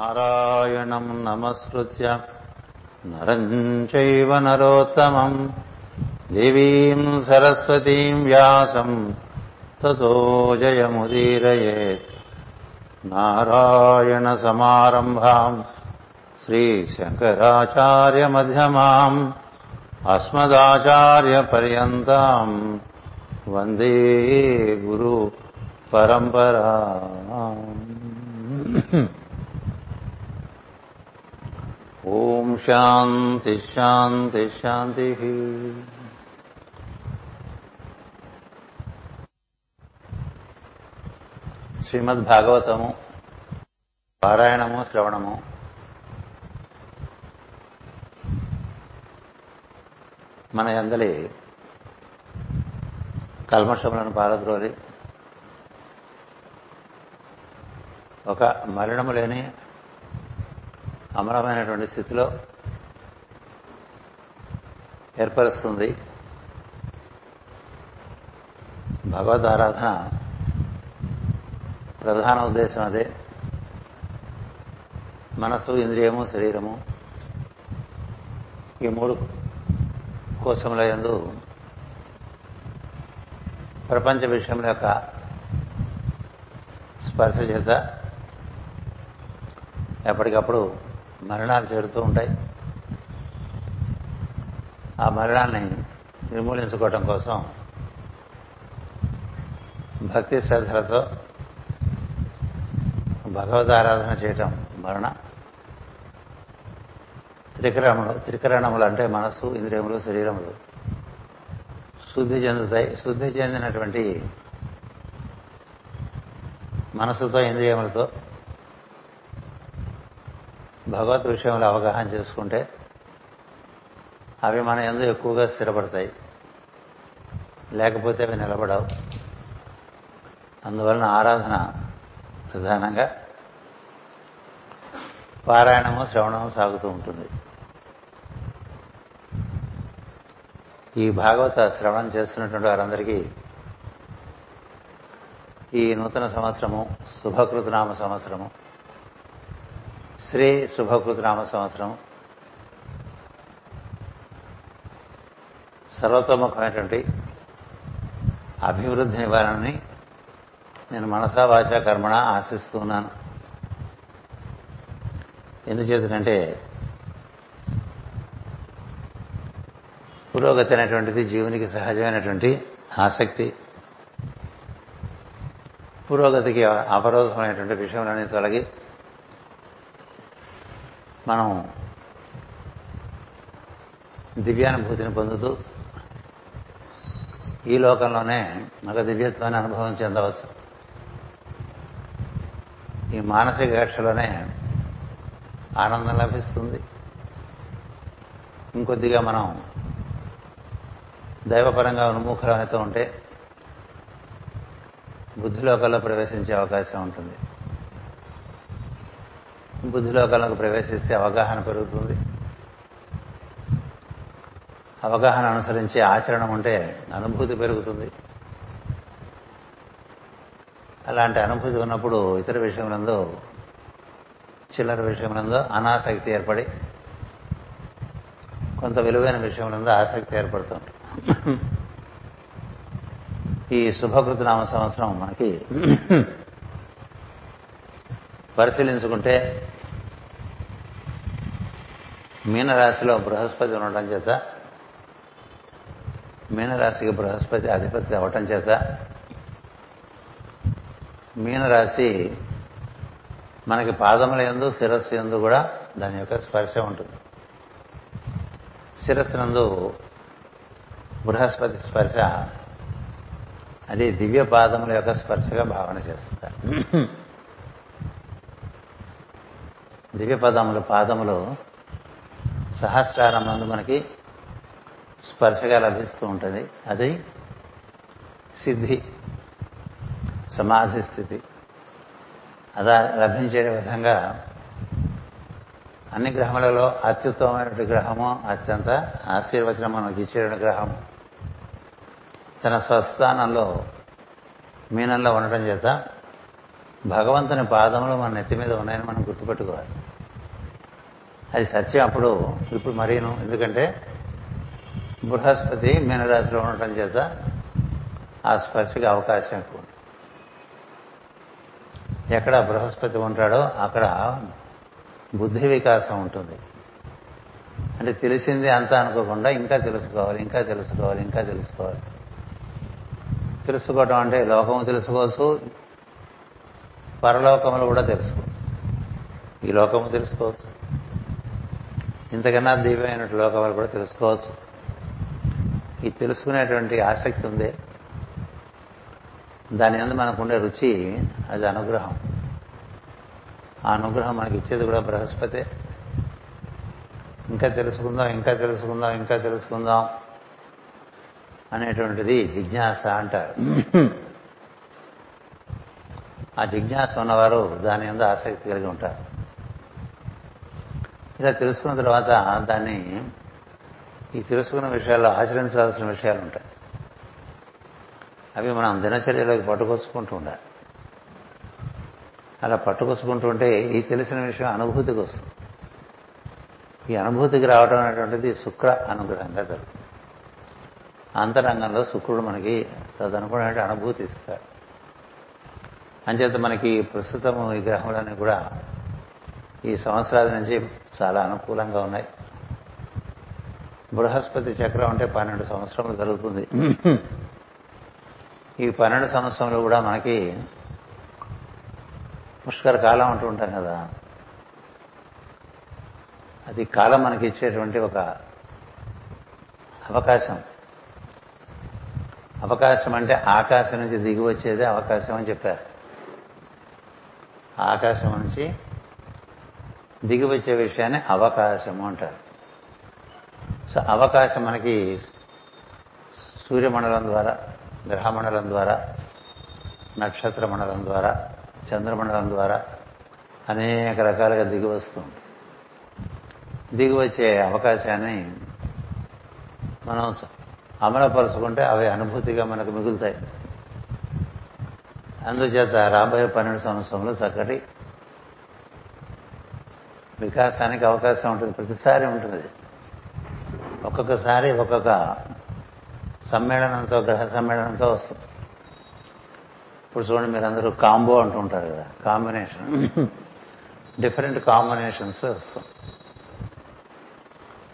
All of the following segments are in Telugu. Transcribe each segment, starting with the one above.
नारायणम् नमस्कृत्य नरम् चैव नरोत्तमम् देवीम् सरस्वतीम् व्यासम् ततो जयमुदीरयेत्। नारायणसमारम्भाम् श्रीशङ्कराचार्यमध्यमाम् अस्मदाचार्यपर्यन्ताम् वन्दे गुरुपरम्परा ఓం శాంతి శాంతి శాంతి శ్రీమద్ భాగవతము పారాయణము శ్రవణము. మన అందలి కల్మషములను పారద్రోలి. ఒక మరణము లేని అమరమైనటువంటి స్థితిలో ఏర్పరుస్తుంది. భగవద్ ఆరాధన ప్రధాన ఉద్దేశం అదే. మనసు ఇంద్రియము శరీరము ఈ మూడు కోశముల ఎందు ప్రపంచ విషయముల యొక్క స్పర్శ చేత ఎప్పటికప్పుడు మరణాలు చేరుతూ ఉంటాయి. ఆ మరణాన్ని నిర్మూలించుకోవటం కోసం భక్తి శ్రద్ధలతో భగవదారాధన చేయటం మరణ. త్రికరణములు త్రికరణములు అంటే మనస్సు ఇంద్రియములు శరీరములు శుద్ధి చెందుతాయి. శుద్ధి చెందినటువంటి మనసుతో ఇంద్రియములతో భగవత్ విషయంలో అవగాహన చేసుకుంటే అవి మన ఎందు ఎక్కువగా స్థిరపడతాయి. లేకపోతే అవి నిలబడవు. అందువలన ఆరాధన ప్రధానంగా పారాయణము శ్రవణము సాగుతూ ఉంటుంది. ఈ భాగవత శ్రవణం చేస్తున్నటువంటి వారందరికీ ఈ నూతన సంవత్సరము శుభకృతనామ సంవత్సరము శ్రీ శుభకృతనామ సంవత్సరం. సర్వతోముఖమైనటువంటి అభివృద్ధి నివారణని నేను మనసా వాచా కర్మణ ఆశిస్తున్నాను ఎందుచేతనంటే పురోగతి అనేటువంటిది జీవునికి సహజమైనటువంటి ఆసక్తి. పురోగతికి అవరోధమైనటువంటి విషయంలోనే తొలగి మనం దివ్యానుభూతిని పొందుతూ ఈ లోకంలోనే ఒక దివ్యత్వాన్ని అనుభవం చెందవచ్చు. ఈ మానసిక కక్షలోనే ఆనందం లభిస్తుంది. ఇంకొద్దిగా మనం దైవపరంగా ఉన్ముఖులమైతే ఉంటే బుద్ధిలోకంలో ప్రవేశించే అవకాశం ఉంటుంది. బుద్ధిలోకంలోకి ప్రవేశిస్తే అవగాహన పెరుగుతుంది. అవగాహన అనుసరించే ఆచరణ ఉంటే అనుభూతి పెరుగుతుంది. అలాంటి అనుభూతి ఉన్నప్పుడు ఇతర విషయములందు చిల్లర విషయములందు అనాసక్తి ఏర్పడి కొంత విలువైన విషయములందు ఆసక్తి ఏర్పడుతుంది. ఈ శుభకృతి నామ సంవత్సరం మనకి పరిశీలించుకుంటే మీనరాశిలో బృహస్పతి ఉండటం చేత మీనరాశికి బృహస్పతి అధిపతి అవ్వటం చేత మీనరాశి మనకి పాదముల ఎందు శిరస్సు ఎందు కూడా దాని యొక్క స్పర్శ ఉంటుంది. శిరస్సునందు బృహస్పతి స్పర్శ అది దివ్య పాదముల యొక్క స్పర్శగా భావన చేస్తారు దివ్య పదములు పాదములు సహస్రారం నందు మనకి స్పర్శగా లభిస్తూ ఉంటుంది. అది సిద్ధి సమాధి స్థితి. అదా లభించే విధంగా అన్ని గ్రహములలో అత్యుత్తమమైన గ్రహము అత్యంత ఆశీర్వచనం మనకి ఇచ్చిన గ్రహం తన స్వస్థానంలో మీనంలో ఉండటం చేత భగవంతుని పాదములు మన నెత్తి మీద ఉన్నాయని మనం గుర్తుపెట్టుకోవాలి. అది సత్యం అప్పుడు ఇప్పుడు మరీను. ఎందుకంటే బృహస్పతి మీనరాశిలో ఉండటం చేత ఆ స్పర్శకి అవకాశం ఎక్కువ. ఎక్కడ బృహస్పతి ఉంటాడో అక్కడ బుద్ధి వికాసం ఉంటుంది. అంటే తెలిసింది అంతా అనుకోకుండా ఇంకా తెలుసుకోవాలి ఇంకా తెలుసుకోవాలి ఇంకా తెలుసుకోవాలి. తెలుసుకోవటం అంటే లోకము తెలుసుకోవచ్చు పరలోకములు కూడా తెలుసుకో. ఈ లోకము తెలుసుకోవచ్చు. ఇంతకన్నా దివ్యమైన లోకములు కూడా తెలుసుకోవచ్చు. ఈ తెలుసుకునేటువంటి ఆసక్తి ఉంది. దాని మీద మనకుండే రుచి అది అనుగ్రహం. ఆ అనుగ్రహం మనకి ఇచ్చేది కూడా బృహస్పతే. ఇంకా తెలుసుకుందాం ఇంకా తెలుసుకుందాం ఇంకా తెలుసుకుందాం అనేటువంటిది జిజ్ఞాస అంటారు. ఆ జిజ్ఞాస ఉన్నవారు దాని మీద ఆసక్తి కలిగి ఉంటారు. ఇలా తెలుసుకున్న తర్వాత దాన్ని ఈ తెలుసుకున్న విషయాల్లో ఆచరించాల్సిన విషయాలు ఉంటాయి. అవి మనం దినచర్యలోకి పట్టుకొచ్చుకుంటూ ఉండాలి. అలా పట్టుకొచ్చుకుంటుంటే ఈ తెలిసిన విషయం అనుభూతికి వస్తుంది. ఈ అనుభూతికి రావడం అనేటువంటిది శుక్ర అనుగ్రహంగా జరుగుతుంది. అంతరంగంలో శుక్రుడు మనకి తదనుకునే అనుభూతి ఇస్తాడు. అంచేత మనకి ప్రస్తుతం ఈ గ్రహములన్నీ కూడా ఈ సంవత్సరాల నుంచి చాలా అనుకూలంగా ఉన్నాయి. బృహస్పతి చక్రం అంటే పన్నెండు సంవత్సరములు జరుగుతుంది. ఈ పన్నెండు సంవత్సరంలో కూడా మనకి పుష్కర కాలం అంటూ ఉంటాం కదా. అది కాలం మనకి ఇచ్చేటువంటి ఒక అవకాశం. అవకాశం అంటే ఆకాశం నుంచి దిగి వచ్చేదే అవకాశం అని చెప్పారు. ఆకాశం నుంచి దిగి వచ్చే విషయాన్ని అవకాశము అంటారు. సో అవకాశం మనకి సూర్యమండలం ద్వారా గ్రహమండలం ద్వారా నక్షత్ర మండలం ద్వారా చంద్రమండలం ద్వారా అనేక రకాలుగా దిగి వస్తుంది దిగి వచ్చే అవకాశాన్ని మనం అమలుపరుచుకుంటే అవి అనుభూతిగా మనకు మిగులుతాయి. అందుచేత రాబోయే పన్నెండు సంవత్సరంలో చక్కటి వికాసానికి అవకాశం ఉంటుంది. ప్రతిసారి ఉంటుంది. ఒక్కొక్కసారి ఒక్కొక్క సమ్మేళనంతో గ్రహ సమ్మేళనంతో వస్తుంది. ఇప్పుడు చూడండి మీరు అందరూ కాంబో అంటూ ఉంటారు కదా కాంబినేషన్. డిఫరెంట్ కాంబినేషన్స్ వస్తాం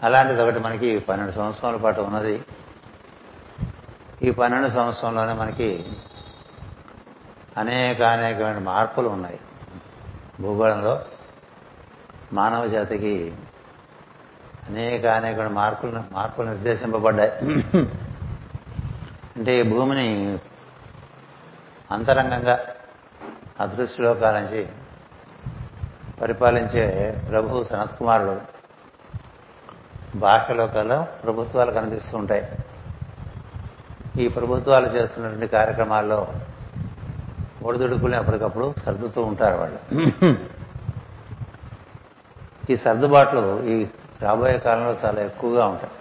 అలాంటిది ఒకటి మనకి పన్నెండు సంవత్సరాల పాటు ఉన్నది. ఈ పన్నెండు సంవత్సరంలోనే మనకి అనేక అనేకమైన మార్పులు ఉన్నాయి. భూగోళంలో మానవ జాతికి అనేక అనేక మార్పులు మార్పులు నిర్దేశింపబడ్డాయి. అంటే ఈ భూమిని అంతరంగంగా అదృశ్యలోకాల నుంచి పరిపాలించే ప్రభు సనత్కుమారుడు బాహ్యలోకాల్లో ప్రభుత్వాలు కనిపిస్తూ ఉంటాయి. ఈ ప్రభుత్వాలు చేస్తున్నటువంటి కార్యక్రమాల్లో ఒడిదుడుకుని అప్పటికప్పుడు సర్దుతూ ఉంటారు వాళ్ళు. ఈ సర్దుబాట్లు ఈ రాబోయే కాలంలో చాలా ఎక్కువగా ఉంటాయి.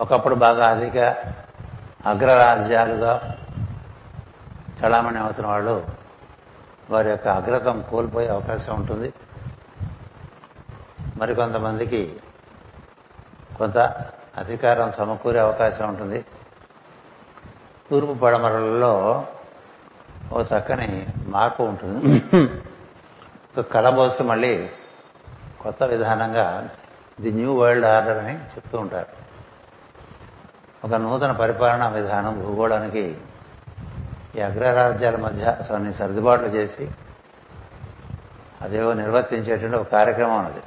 ఒకప్పుడు బాగా అధిక అగ్రరాజ్యాలుగా చలామణి అవుతున్న వాళ్ళు వారి యొక్క అగ్రతం కోల్పోయే అవకాశం ఉంటుంది. మరికొంతమందికి కొంత అధికారం సమకూరే అవకాశం ఉంటుంది. తూర్పు పడమరలలో ఓ చక్కని మార్పు ఉంటుంది. కళబోస్తే మళ్ళీ కొత్త విధానంగా ది న్యూ వరల్డ్ ఆర్డర్ అని చెప్తూ ఉంటారు. ఒక నూతన పరిపాలనా విధానం భూగోళానికి ఈ అగ్రరాజ్యాల మధ్య కొన్ని సర్దుబాట్లు చేసి అదేవో నిర్వర్తించేటువంటి ఒక కార్యక్రమం అది.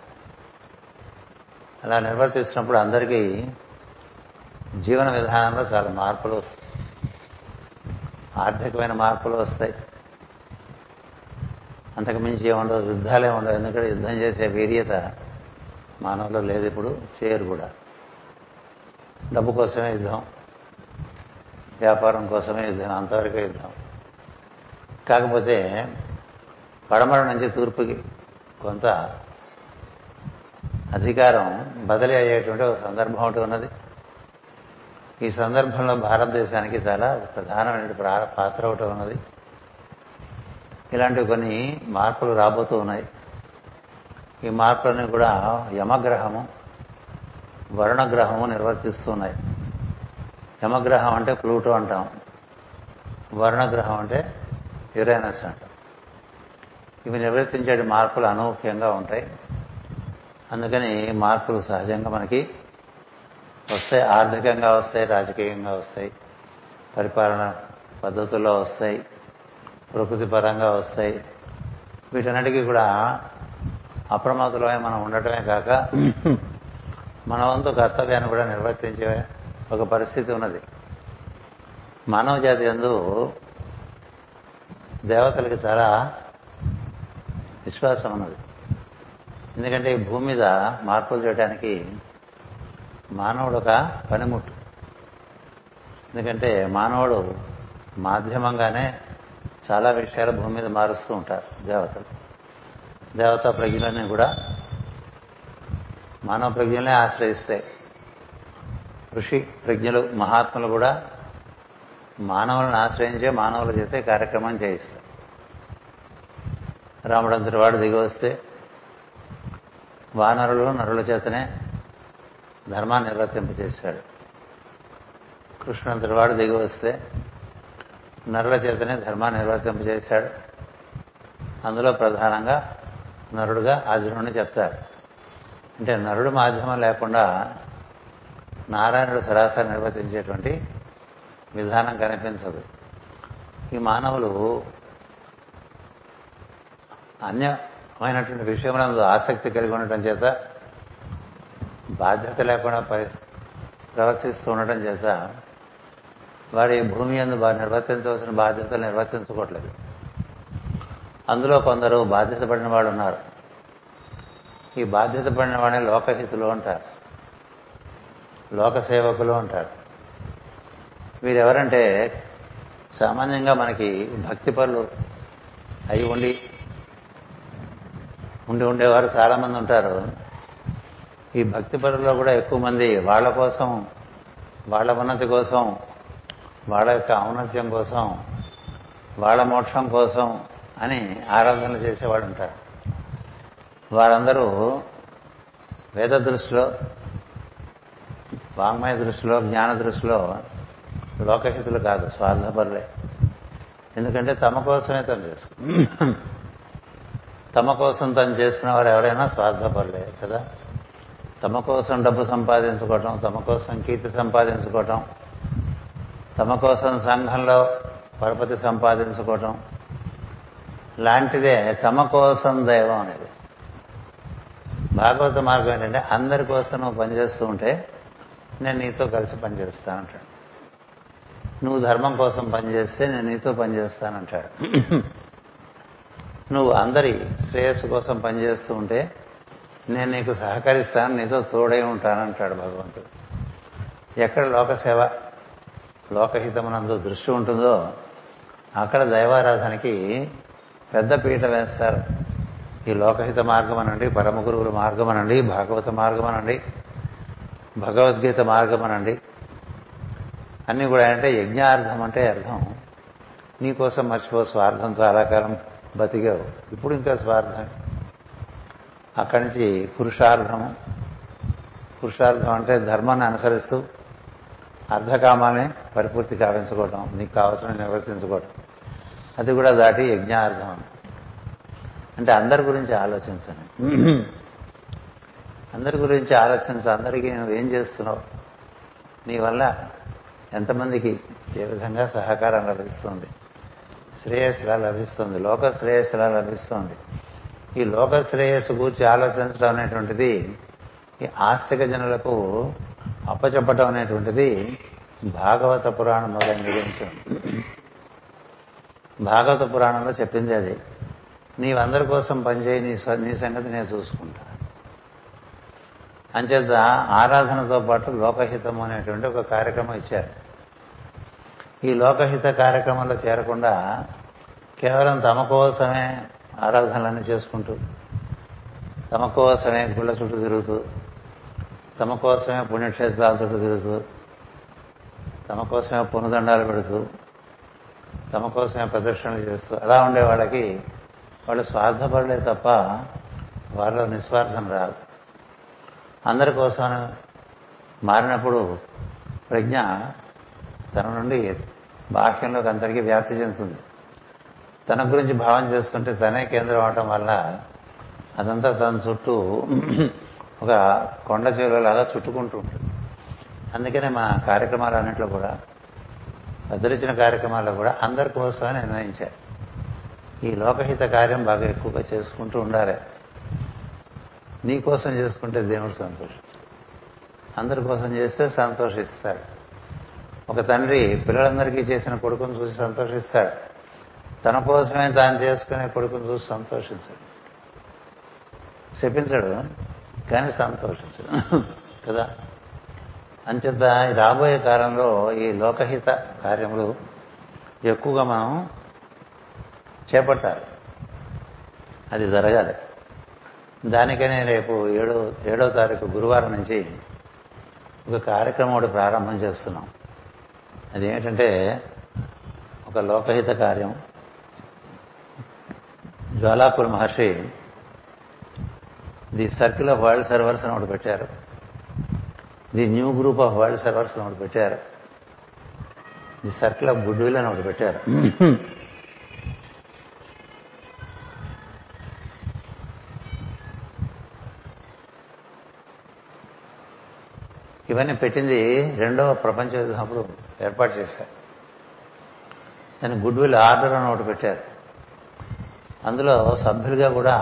అలా నిర్వర్తిస్తున్నప్పుడు అందరికీ జీవన విధానంలో చాలా మార్పులు వస్తాయి. ఆర్థికమైన మార్పులు వస్తాయి. అంతకు మించి ఏముండదు యుద్ధాలే ఉండవు. ఎందుకంటే యుద్ధం చేసే వీర్యత మానవులు లేదు ఇప్పుడు చేయరు కూడా. డబ్బు కోసమే యుద్ధం. వ్యాపారం కోసమే యుద్ధం. అంతవరకే యుద్ధం. కాకపోతే పడమర నుంచి తూర్పుకి కొంత అధికారం బదిలీ అయ్యేటువంటి ఒక సందర్భం ఒకటి ఉన్నది. ఈ సందర్భంలో భారతదేశానికి చాలా ప్రధానమైన పాత్ర ఒకటి ఉన్నది. ఇలాంటివి కొన్ని మార్పులు రాబోతూ ఉన్నాయి. ఈ మార్పులన్నీ కూడా యమగ్రహము వరుణగ్రహము నిర్వర్తిస్తూ ఉన్నాయి. యమగ్రహం అంటే ప్లూటో అంటాం. వరుణగ్రహం అంటే యురేనస్ అంటాం. ఇవి నిర్వర్తించే మార్పులు అనూహ్యంగా ఉంటాయి. అందుకని మార్పులు సహజంగా మనకి వస్తాయి. ఆర్థికంగా వస్తాయి రాజకీయంగా వస్తాయి పరిపాలన పద్ధతుల్లో వస్తాయి. ప్రకృతి పరంగా వస్తాయి. వీటన్నిటికీ కూడా అప్రమత్తమై మనం ఉండటమే కాక మన వంతు కర్తవ్యాన్ని కూడా నిర్వర్తించే ఒక పరిస్థితి ఉన్నది. మానవ జాతి ఎందు దేవతలకి చాలా విశ్వాసం ఉన్నది. ఎందుకంటే ఈ భూమి మీద మార్పులు చేయడానికి మానవుడు ఒక పనిముట్టు. ఎందుకంటే మానవుడు మాధ్యమంగానే చాలా విషయాలు భూమి మీద మారుస్తూ ఉంటారు దేవతలు. దేవతా ప్రజ్ఞలని కూడా మానవ ప్రజ్ఞలనే ఆశ్రయిస్తాయి ఋషి ప్రజ్ఞలు మహాత్ములు కూడా మానవులను ఆశ్రయించే మానవుల చేతే కార్యక్రమం చేయిస్తారు. రాముడంతటి వాడు దిగి వస్తే వానరులు నరుల చేతనే ధర్మాన్ని నిర్వర్తింపజేశాడు కృష్ణుడంతటి వాడు దిగి వస్తే నరుల చేతనే ధర్మాన్ని నిర్వర్తింపజేశాడు. అందులో ప్రధానంగా నరుడుగా అర్జునుడిని చెప్తారు. అంటే నరుడు మాధ్యమం లేకుండా నారాయణుడు సరాసరి నిర్వర్తించేటువంటి విధానం కనిపించదు. ఈ మానవులు అన్యమైనటువంటి విషయములందు ఆసక్తి కలిగి ఉండటం చేత బాధ్యత లేకుండా ప్రవర్తిస్తూ ఉండటం చేత వారి భూమి అందు నిర్వర్తించవలసిన బాధ్యతలు నిర్వర్తించుకోవట్లేదు. అందులో కొందరు బాధ్యత పడిన వాళ్ళు ఉన్నారు ఈ బాధ్యత పడిన వాడిని లోకహితులు అంటారు. లోక సేవకులు అంటారు. వీరెవరంటే సామాన్యంగా మనకి భక్తి పనులు అయి ఉండి ఉండి ఉండేవారు చాలామంది ఉంటారు. ఈ భక్తి పనుల్లో కూడా ఎక్కువ మంది వాళ్ళ కోసం వాళ్ళ ఉన్నతి కోసం వాళ్ళ యొక్క ఔన్నత్యం కోసం వాళ్ళ మోక్షం కోసం అని ఆరాధన చేసేవాడు ఉంటారు వారందరూ వేద దృష్టిలో వాంగ్మయ దృష్టిలో జ్ఞాన దృష్టిలో లోకహితులు కాదు స్వార్థపరులే. ఎందుకంటే తమ కోసమే తను చేసుకు తమ కోసం తను చేసుకున్న వారు ఎవరైనా స్వార్థపరులే కదా? తమ కోసం డబ్బు సంపాదించుకోవటం తమ కోసం కీర్తి సంపాదించుకోవటం తమ కోసం సంఘంలో పరపతి సంపాదించుకోవటం. లాంటిదే తమ కోసం దైవం అనేది. భాగవత మార్గం ఏంటంటే అందరి కోసం నువ్వు పనిచేస్తూ ఉంటే నేను నీతో కలిసి పనిచేస్తానంటాడు. నువ్వు ధర్మం కోసం పనిచేస్తే నేను నీతో పనిచేస్తానంటాడు. నువ్వు అందరి శ్రేయస్సు కోసం పనిచేస్తూ ఉంటే నేను నీకు సహకరిస్తాను నీతో తోడై ఉంటానంటాడు భగవంతుడు. ఎక్కడ లోకసేవ లోకహితమునందు దృష్టి ఉంటుందో అక్కడ దైవారాధనకి పెద్ద పీట వేస్తారు. ఈ లోకహిత మార్గం అనండి పరమ గురువుల మార్గం అనండి భాగవత మార్గం అనండి భగవద్గీత మార్గం అనండి అన్నీ కూడా అంటే యజ్ఞార్థం అంటే అర్థం. నీకోసం మర్చిపో స్వార్థం చాలా కాలం బతికావు. ఇప్పుడు ఇంకా స్వార్థం. అక్కడి నుంచి పురుషార్థము. పురుషార్థం అంటే ధర్మాన్ని అనుసరిస్తూ అర్ధకామాన్ని పరిపూర్తి కావించుకోవటం నీకు కావలసిన నివర్తించుకోవటం అది కూడా దాటి యజ్ఞార్థం అంటే అందరి గురించి ఆలోచించని. అందరి గురించి ఆలోచించు అందరికీ నువ్వు ఏం చేస్తున్నావు? నీ వల్ల ఎంతమందికి ఏ విధంగా సహకారం లభిస్తుంది? శ్రేయస్సులా లభిస్తుంది. లోక శ్రేయస్సులా లభిస్తుంది. ఈ లోక శ్రేయస్సు గురించి ఆలోచించడం అనేటువంటిది ఈ ఆస్తిక జనులకు అప్పచెప్పటం అనేటువంటిది భాగవత పురాణం మొదలైన గురించి భాగవత పురాణంలో చెప్పింది అది. నీవందరి కోసం పనిచేయి నీ నీ సంగతి నేను చూసుకుంటా. అంచేత ఆరాధనతో పాటు లోకహితం అనేటువంటి ఒక కార్యక్రమం ఇచ్చారు. ఈ లోకహిత కార్యక్రమంలో చేరకుండా కేవలం తమ కోసమే ఆరాధనలన్నీ చేసుకుంటూ తమ కోసమే గుళ్ళ చుట్టూ తిరుగుతూ తమ కోసమే పుణ్యక్షేత్రాల చుట్టూ తిరుగుతూ తమ కోసమే పునదండాలు పెడుతూ తమ కోసమే ప్రదక్షిణలు చేస్తూ అలా ఉండే వాళ్ళకి వాళ్ళు స్వార్థపడలే తప్ప వారిలో నిస్వార్థం రాదు. అందరి కోసం మారినప్పుడు ప్రజ్ఞ తన నుండి బాహ్యంలోకి అందరికీ వ్యాప్తి చెందుతుంది. తన గురించి భావం చేస్తుంటే తనే కేంద్రం అవటం వల్ల అదంతా తన చుట్టూ ఒక కొండ లాగా చుట్టుకుంటూ ఉంటుంది. అందుకనే మా కార్యక్రమాలన్నింటిలో కూడా భద్రించిన కార్యక్రమాల్లో కూడా అందరి కోసమని నిర్ణయించారు. ఈ లోకహిత కార్యం బాగా ఎక్కువగా చేసుకుంటూ ఉండాలి. నీ కోసం చేసుకుంటే దేవుడు సంతోషిస్తాడు. అందరి కోసం చేస్తే సంతోషిస్తాడు. ఒక తండ్రి పిల్లలందరికీ చేసిన కొడుకును చూసి సంతోషిస్తాడు. తన కోసమే తాను చేసుకునే కొడుకును చూసి సంతోషించాడు. శపించడు. కానీ సంతోషించడం. కదా? అంచేత రాబోయే కాలంలో ఈ లోకహిత కార్యములు ఎక్కువగా మనం చేపట్టాలి. అది జరగాలి. దానికనే రేపు ఏడో ఏడో తారీఖు గురువారం నుంచి ఒక కార్యక్రమం ఒకటి ప్రారంభం చేస్తున్నాం. అది ఒక లోకహిత కార్యం. జ్వాలాపుర మహర్షి the circle of world servers అని ఒకటి పెట్టారు. The new group of world servers అని ఒకటి పెట్టారు. The circle of good will అని ఒకటి పెట్టారు. ఇవన్నీ పెట్టింది రెండవ ప్రపంచ యుద్ధం అప్పుడు ఏర్పాటు చేశారు. దాన్ని గుడ్ విల్ ఆర్డర్ అని ఒకటి పెట్టారు. అందులో సభ్యులుగా కూడా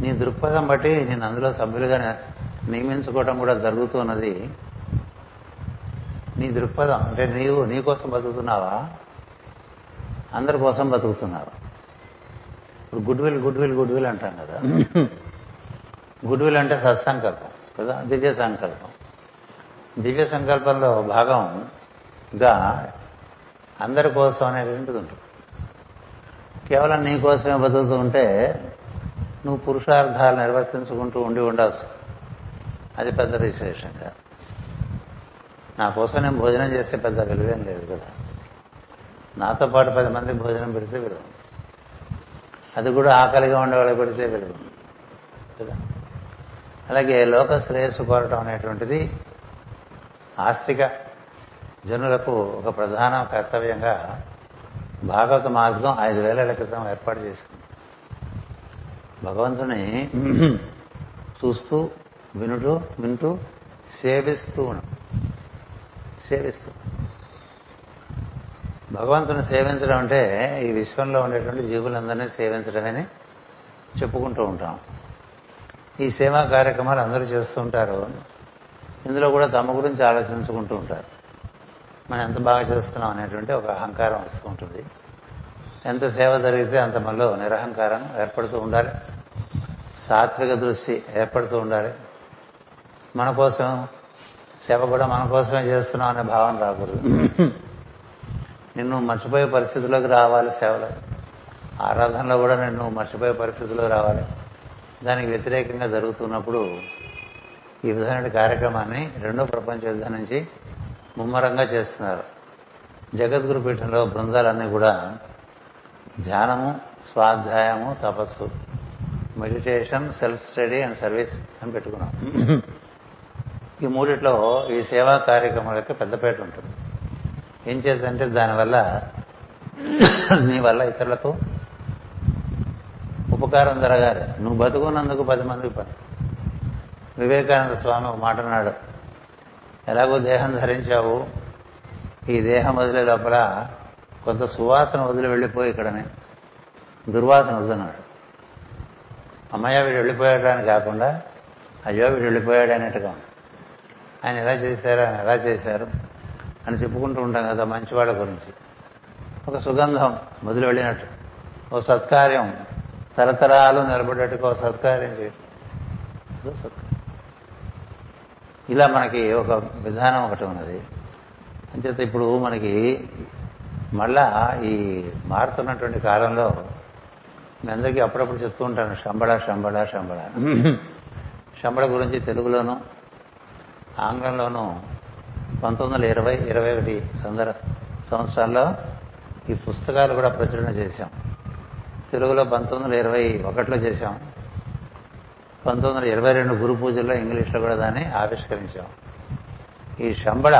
నీ దృక్పథం బట్టి నేను అందులో సభ్యులుగా నియమించుకోవడం కూడా జరుగుతున్నది. నీ దృక్పథం అంటే నీవు నీ కోసం బతుకుతున్నావా? అందరి కోసం బతుకుతున్నావా? ఇప్పుడు good will good will good will అంటాం కదా. గుడ్ విల్ అంటే సత్సంకల్పం కదా దివ్య సంకల్పం. దివ్య సంకల్పంలో భాగంగా అందరి కోసం అనేటువంటిది ఉంటుంది. కేవలం నీ కోసమే బతుకుతూ ఉంటే నువ్వు పురుషార్థాలు నిర్వర్తించుకుంటూ ఉండి ఉండవచ్చు అది పెద్ద విశేషం కాదు. నా కోసం నేను భోజనం చేస్తే పెద్ద విలువేం లేదు కదా. నాతో పాటు పది మంది భోజనం పెడితే విలువ. అది కూడా ఆకలిగా ఉండేవాళ్ళు పెడితే విలువ. కదా? అలాగే లోక శ్రేయస్సు కోరటం అనేటువంటిది ఆస్తిక జనులకు ఒక ప్రధాన కర్తవ్యంగా భాగవత మార్గం ఐదు వేల క్రితం ఏర్పాటు చేసింది. భగవంతుని చూస్తూ వినుటూ వింటూ సేవిస్తూ సేవిస్తూ. భగవంతుని సేవించడం అంటే ఈ విశ్వంలో ఉండేటువంటి జీవులందరినీ సేవించడమని చెప్పుకుంటూ ఉంటాం. ఈ సేవా కార్యక్రమాలు అందరూ చేస్తూ ఉంటారు. ఇందులో కూడా తమ గురించి ఆలోచించుకుంటూ ఉంటారు. మనం ఎంత బాగా చేస్తున్నాం అనేటువంటి ఒక అహంకారం వస్తూ ఉంటుంది. ఎంత సేవ జరిగితే అంత మనలో నిరహంకారం ఏర్పడుతూ ఉండాలి. సాత్విక దృష్టి ఏర్పడుతూ ఉండాలి. మన కోసం సేవ కూడా మన కోసమే చేస్తున్నాం అనే భావన రాకూడదు. నిన్ను మర్చిపోయే పరిస్థితిలోకి రావాలి సేవలు. ఆరాధనలో కూడా నిన్ను మర్చిపోయే పరిస్థితిలోకి రావాలి. దానికి వ్యతిరేకంగా జరుగుతున్నప్పుడు ఈ విధమైన కార్యక్రమాన్ని రెండో ప్రపంచ యుద్ధం నుంచి ముమ్మరంగా చేస్తున్నారు. జగద్గురు పీఠంలో బృందాలన్నీ కూడా ధ్యానము స్వాధ్యాయము తపస్సు meditation self study and service అని పెట్టుకున్నాం. ఈ మూడిట్లో ఈ సేవా కార్యక్రమాలకి పెద్దపేట ఉంటుంది. ఏం చేద్దంటే దానివల్ల నీ వల్ల ఇతరులకు ఉపకారం జరగాలి. నువ్వు బతుకున్నందుకు పది మందికి పని. వివేకానంద స్వామి ఒక మాట అన్నాడు. ఎలాగో దేహం ధరించావు ఈ దేహం వదిలే లోపల కొంత సువాసన వదిలి వెళ్ళిపోయి ఇక్కడనే. దుర్వాసన వద్దన్నాడు. అమ్మయ్య వీడు వెళ్ళిపోయాడని కాకుండా అయ్యో వీడు వెళ్ళిపోయాడు అనేట్టుగా ఆయన ఎలా చేశారు? ఆయన ఎలా చేశారు? అని చెప్పుకుంటూ ఉంటాం కదా మంచివాళ్ళ గురించి. ఒక సుగంధం వదిలి వెళ్ళినట్టు. ఓ సత్కార్యం. తరతరాలు నిలబడేట్టుగా ఒక సత్కార్యం చేయడం సత్కార్యం ఇలా మనకి ఒక విధానం ఒకటి ఉన్నది. అంచేత ఇప్పుడు మనకి మళ్ళా ఈ మారుతున్నటువంటి కాలంలో మీ అందరికీ అప్పుడప్పుడు చెప్తూ ఉంటాను శంబళ శంబళ శంబళ. శంబళ గురించి తెలుగులోను ఆంగ్లంలోనూ పంతొమ్మిది వందల ఇరవై ఇరవై ఒకటి సందర్ సంవత్సరాల్లో ఈ పుస్తకాలు కూడా ప్రచురణ చేశాం. తెలుగులో పంతొమ్మిది వందల ఇరవై ఒకటిలో చేశాం. పంతొమ్మిది వందల ఇరవై రెండు గురు పూజల్లో ఇంగ్లీష్లో కూడా దాన్ని ఆవిష్కరించాం. ఈ శంబళ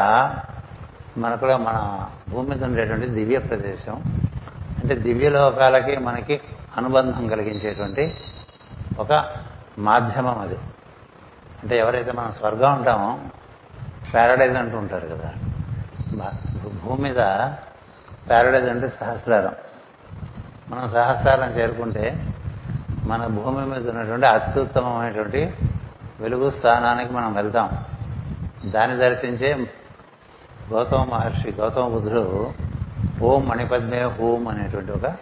మనకులో మన భూమి మీద ఉండేటువంటి దివ్య ప్రదేశం. అంటే దివ్య లోకాలకి మనకి అనుబంధం కలిగించేటువంటి ఒక మాధ్యమం అది. అంటే ఎవరైతే మనం స్వర్గం ఉంటామో ప్యారడైజ్ అంటూ ఉంటారు కదా. భూమి మీద ప్యారడైజ్ అంటే సహస్రారం. మనం సహస్రారం చేరుకుంటే మన భూమి మీద ఉన్నటువంటి అత్యుత్తమమైనటువంటి వెలుగు స్థానానికి మనం వెళ్తాం. దాన్ని దర్శించే గౌతమ మహర్షి గౌతమ బుద్ధుడు ఓం మణిపద్మే హోం అనేటువంటి ఒక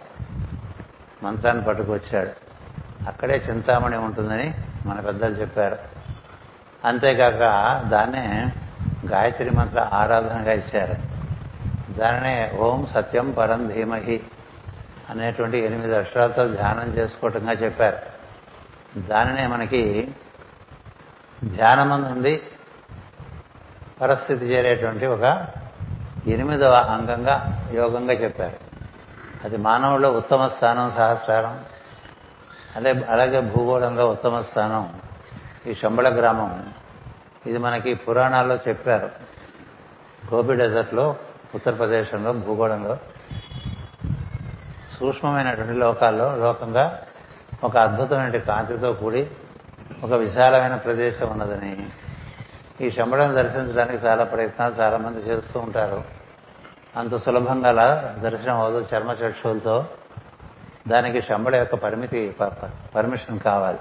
మంత్రాన్ని పట్టుకొచ్చాడు. అక్కడే చింతామణి ఉంటుందని మన పెద్దలు చెప్పారు. అంతేకాక దాన్నే గాయత్రి మంత్ర ఆరాధనగా ఇచ్చారు. దానినే ఓం సత్యం పరం ధీమహి అనేటువంటి ఎనిమిది అక్షరాలతో ధ్యానం చేసుకోవటంగా చెప్పారు. దానినే మనకి ధ్యానం ఉంది పరిస్థితి చేరేటువంటి ఒక ఎనిమిదవ అంగంగా యోగంగా చెప్పారు. అది మానవుల్లో ఉత్తమ స్థానం సహస్రారం. అదే అలాగే భూగోళంలో ఉత్తమ స్థానం. ఈ శంబళ గ్రామం ఇది మనకి పురాణాల్లో చెప్పారు. గోపి డెజర్ట్లో ఉత్తరప్రదేశంలో భూగోళంలో. సూక్ష్మమైనటువంటి లోకాల్లో లోకంగా ఒక అద్భుతమైన కాంతితో కూడి ఒక విశాలమైన ప్రదేశం ఉన్నదని ఈ శంబళను దర్శించడానికి చాలా ప్రయత్నాలు చాలా మంది చేస్తూ ఉంటారు. అంత సులభంగా అలా దర్శనం అవ్వదు చర్మచక్షులతో దానికి శంబళ యొక్క పరిమితి పర్మిషన్ కావాలి.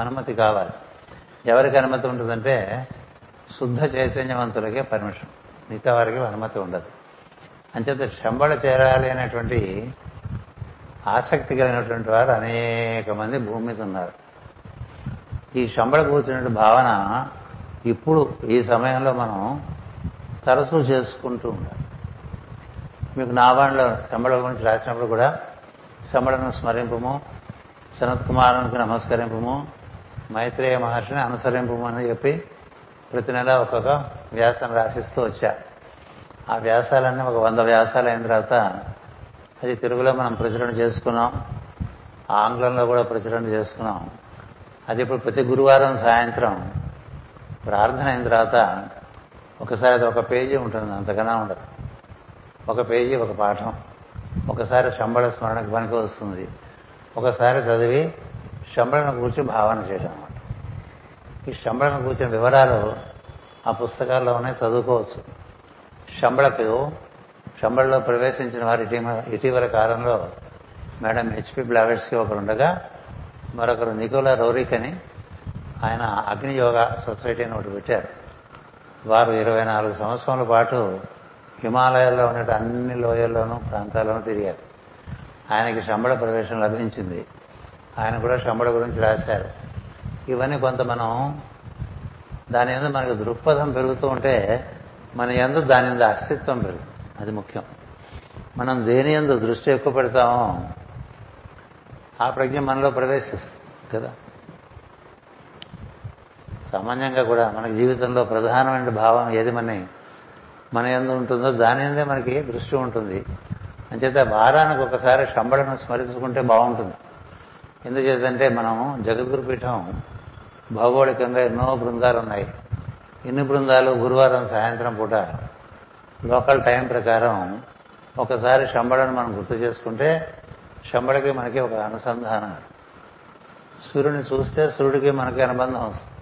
అనుమతి కావాలి. ఎవరికి అనుమతి ఉంటుందంటే శుద్ధ చైతన్యవంతులకే పర్మిషన్. మిగతా వారికి అనుమతి ఉండదు. అంచేత శంబళ చేరాలి అనేటువంటి ఆసక్తి కలిగినటువంటి వారు అనేక మంది భూమి మీద ఉన్నారు. ఈ శంబళ కూర్చున్నటువంటి భావన ఇప్పుడు ఈ సమయంలో మనం తరచూ చేసుకుంటూ ఉండాలి. మీకు నావాణిలో శంబళ గురించి రాసినప్పుడు కూడా శంబళను స్మరింపము సనత్ కుమారునికి నమస్కరింపము మైత్రేయ మహర్షిని అనుసరింపము అని చెప్పి ప్రతి నెల ఒక్కొక్క వ్యాసం రాసిస్తూ వచ్చా. ఆ వ్యాసాలన్నీ ఒక వంద వ్యాసాలు అయిన తర్వాత అది తెలుగులో మనం ప్రచురణ చేసుకున్నాం ఆంగ్లంలో కూడా ప్రచురణ చేసుకున్నాం. అది ఇప్పుడు ప్రతి గురువారం సాయంత్రం ప్రార్థన అయిన తర్వాత ఒకసారి అది ఒక పేజీ ఉంటుంది అంతకన్నా ఉండదు. ఒక పేజీ ఒక పాఠం. ఒకసారి శంబళ స్మరణకు పనికి వస్తుంది. ఒకసారి చదివి శంబళను కూర్చి భావన చేయడం అనమాట ఈ శంబళను కూర్చిన వివరాలు ఆ పుస్తకాల్లోనే చదువుకోవచ్చు. శంబళకు శంబళలో ప్రవేశించిన వారు ఇటీవల ఇటీవల కాలంలో మేడం హెచ్పి బ్లావెట్స్కి ఒకరు ఉండగా మరొకరు నికోలా రోరిక్ అని ఆయన అగ్నియోగ సొసైటీ అని ఒకటి పెట్టారు. వారు ఇరవై నాలుగు సంవత్సరాల పాటు హిమాలయాల్లో ఉండే అన్ని లోయల్లోనూ ప్రాంతాల్లోనూ తిరిగారు. ఆయనకి శంబళ ప్రవేశం లభించింది. ఆయన కూడా శంబళ గురించి రాశారు. ఇవన్నీ కొంత మనం దాని మీద మనకు దృక్పథం పెరుగుతూ ఉంటే మన ఎందు దాని మీద అస్తిత్వం పెరుగుతుంది. అది ముఖ్యం. మనం దేని ఎందు దృష్టి ఎక్కువ పెడతామో ఆ ప్రజ్ఞ మనలో ప్రవేశిస్తుంది కదా? సామాన్యంగా కూడా మన జీవితంలో ప్రధానమైన భావం ఏది మన మన ఎందు ఉంటుందో దాని ఎందే మనకి దృష్టి ఉంటుంది. అంచేత వారానికి ఒకసారి శంబళను స్మరించుకుంటే బాగుంటుంది. ఎందుచేతంటే మనం జగద్గురు పీఠం భౌగోళికంగా ఎన్నో బృందాలు ఉన్నాయి. ఎన్ని బృందాలు గురువారం సాయంత్రం పూట లోకల్ టైం ప్రకారం ఒకసారి శంబళను మనం గుర్తు చేసుకుంటే శంబళకి మనకి ఒక అనుసంధానం. సూర్యుని చూస్తే సూర్యుడికి మనకి అనుబంధం వస్తుంది.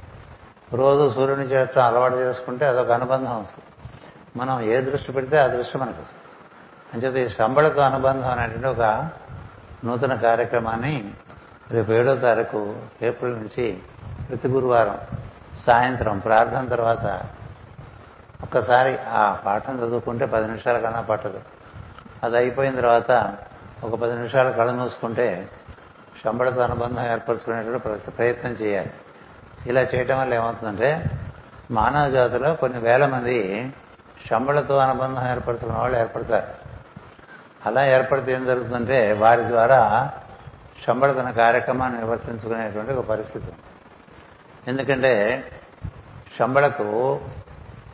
రోజు సూర్యుని చేత అలవాటు చేసుకుంటే అదొక అనుబంధం వస్తుంది. మనం ఏ దృష్టి పెడితే ఆ దృష్టి మనకు వస్తుంది. అంచేత ఈ శంబళతో అనుబంధం అనేటువంటి ఒక నూతన కార్యక్రమాన్ని రేపు ఏడో తారీఖు ఏప్రిల్ నుంచి ప్రతి గురువారం సాయంత్రం ప్రార్థన తర్వాత ఒక్కసారి ఆ పాఠం చదువుకుంటే పది నిమిషాల కన్నా పట్టదు. అది అయిపోయిన తర్వాత ఒక పది నిమిషాలు కళ్ళు మూసుకుంటే శంబళతో అనుబంధం ఏర్పరచుకునేటువంటి ప్రయత్నం చేయాలి. ఇలా చేయటం వల్ల ఏమవుతుందంటే మానవ జాతిలో కొన్ని వేల మంది శంబళతో అనుబంధం ఏర్పడుతున్న వాళ్ళు ఏర్పడతారు. అలా ఏర్పడితే ఏం జరుగుతుందంటే వారి ద్వారా శంబళ తన కార్యక్రమాన్ని నిర్వర్తించుకునేటువంటి ఒక పరిస్థితి ఎందుకంటే శంబళకు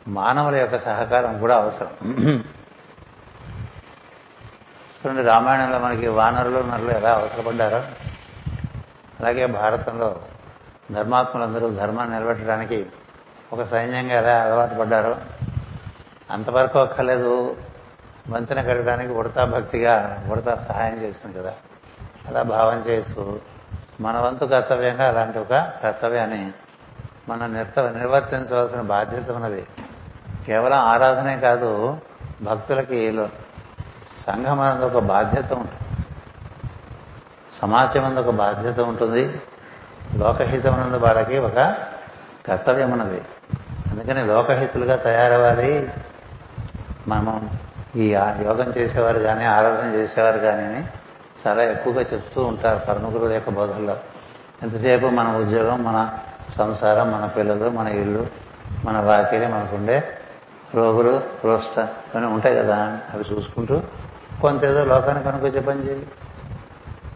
మానవుల యొక్క సహకారం కూడా అవసరం. చూడండి రామాయణంలో మనకి వానరులు నరులు ఎలా అవసరపడ్డారో అలాగే భారతంలో ధర్మాత్ములందరూ ధర్మాన్ని నిలబెట్టడానికి ఒక సైన్యంగా ఎలా అలవాటు పడ్డారో అంతవరకు అక్కర్లేదు వంతెన కట్టడానికి ఉడతా భక్తిగా ఉడతా సహాయం చేసింది కదా. అలా భావం చేస్తూ మన వంతు కర్తవ్యంగా అలాంటి ఒక కర్తవ్యాన్ని మనం నిర్త నిర్వర్తించవలసిన బాధ్యత ఉన్నది. కేవలం ఆరాధనే కాదు భక్తులకి సంఘం అనేది ఒక బాధ్యత ఉంటుంది. సమాజం అనేది ఒక బాధ్యత ఉంటుంది. లోకహితం వాళ్ళకి ఒక కర్తవ్యం ఉన్నది అందుకని లోకహితులుగా తయారవ్వాలి. మనం ఈ యోగం చేసేవారు కానీ ఆరాధన చేసేవారు కానీ చాలా ఎక్కువగా చెప్తూ ఉంటారు పరమగురుల యొక్క బోధనలో ఎంతసేపు మన ఉద్యోగం మన సంసారం మన పిల్లలు మన ఇల్లు మన వాకిలి మనకుండే రోగులు రోష్ట అని ఉంటాయి కదా అవి చూసుకుంటూ కొంత ఏదో లోకానికి కనుకొచ్చే పని చేయి.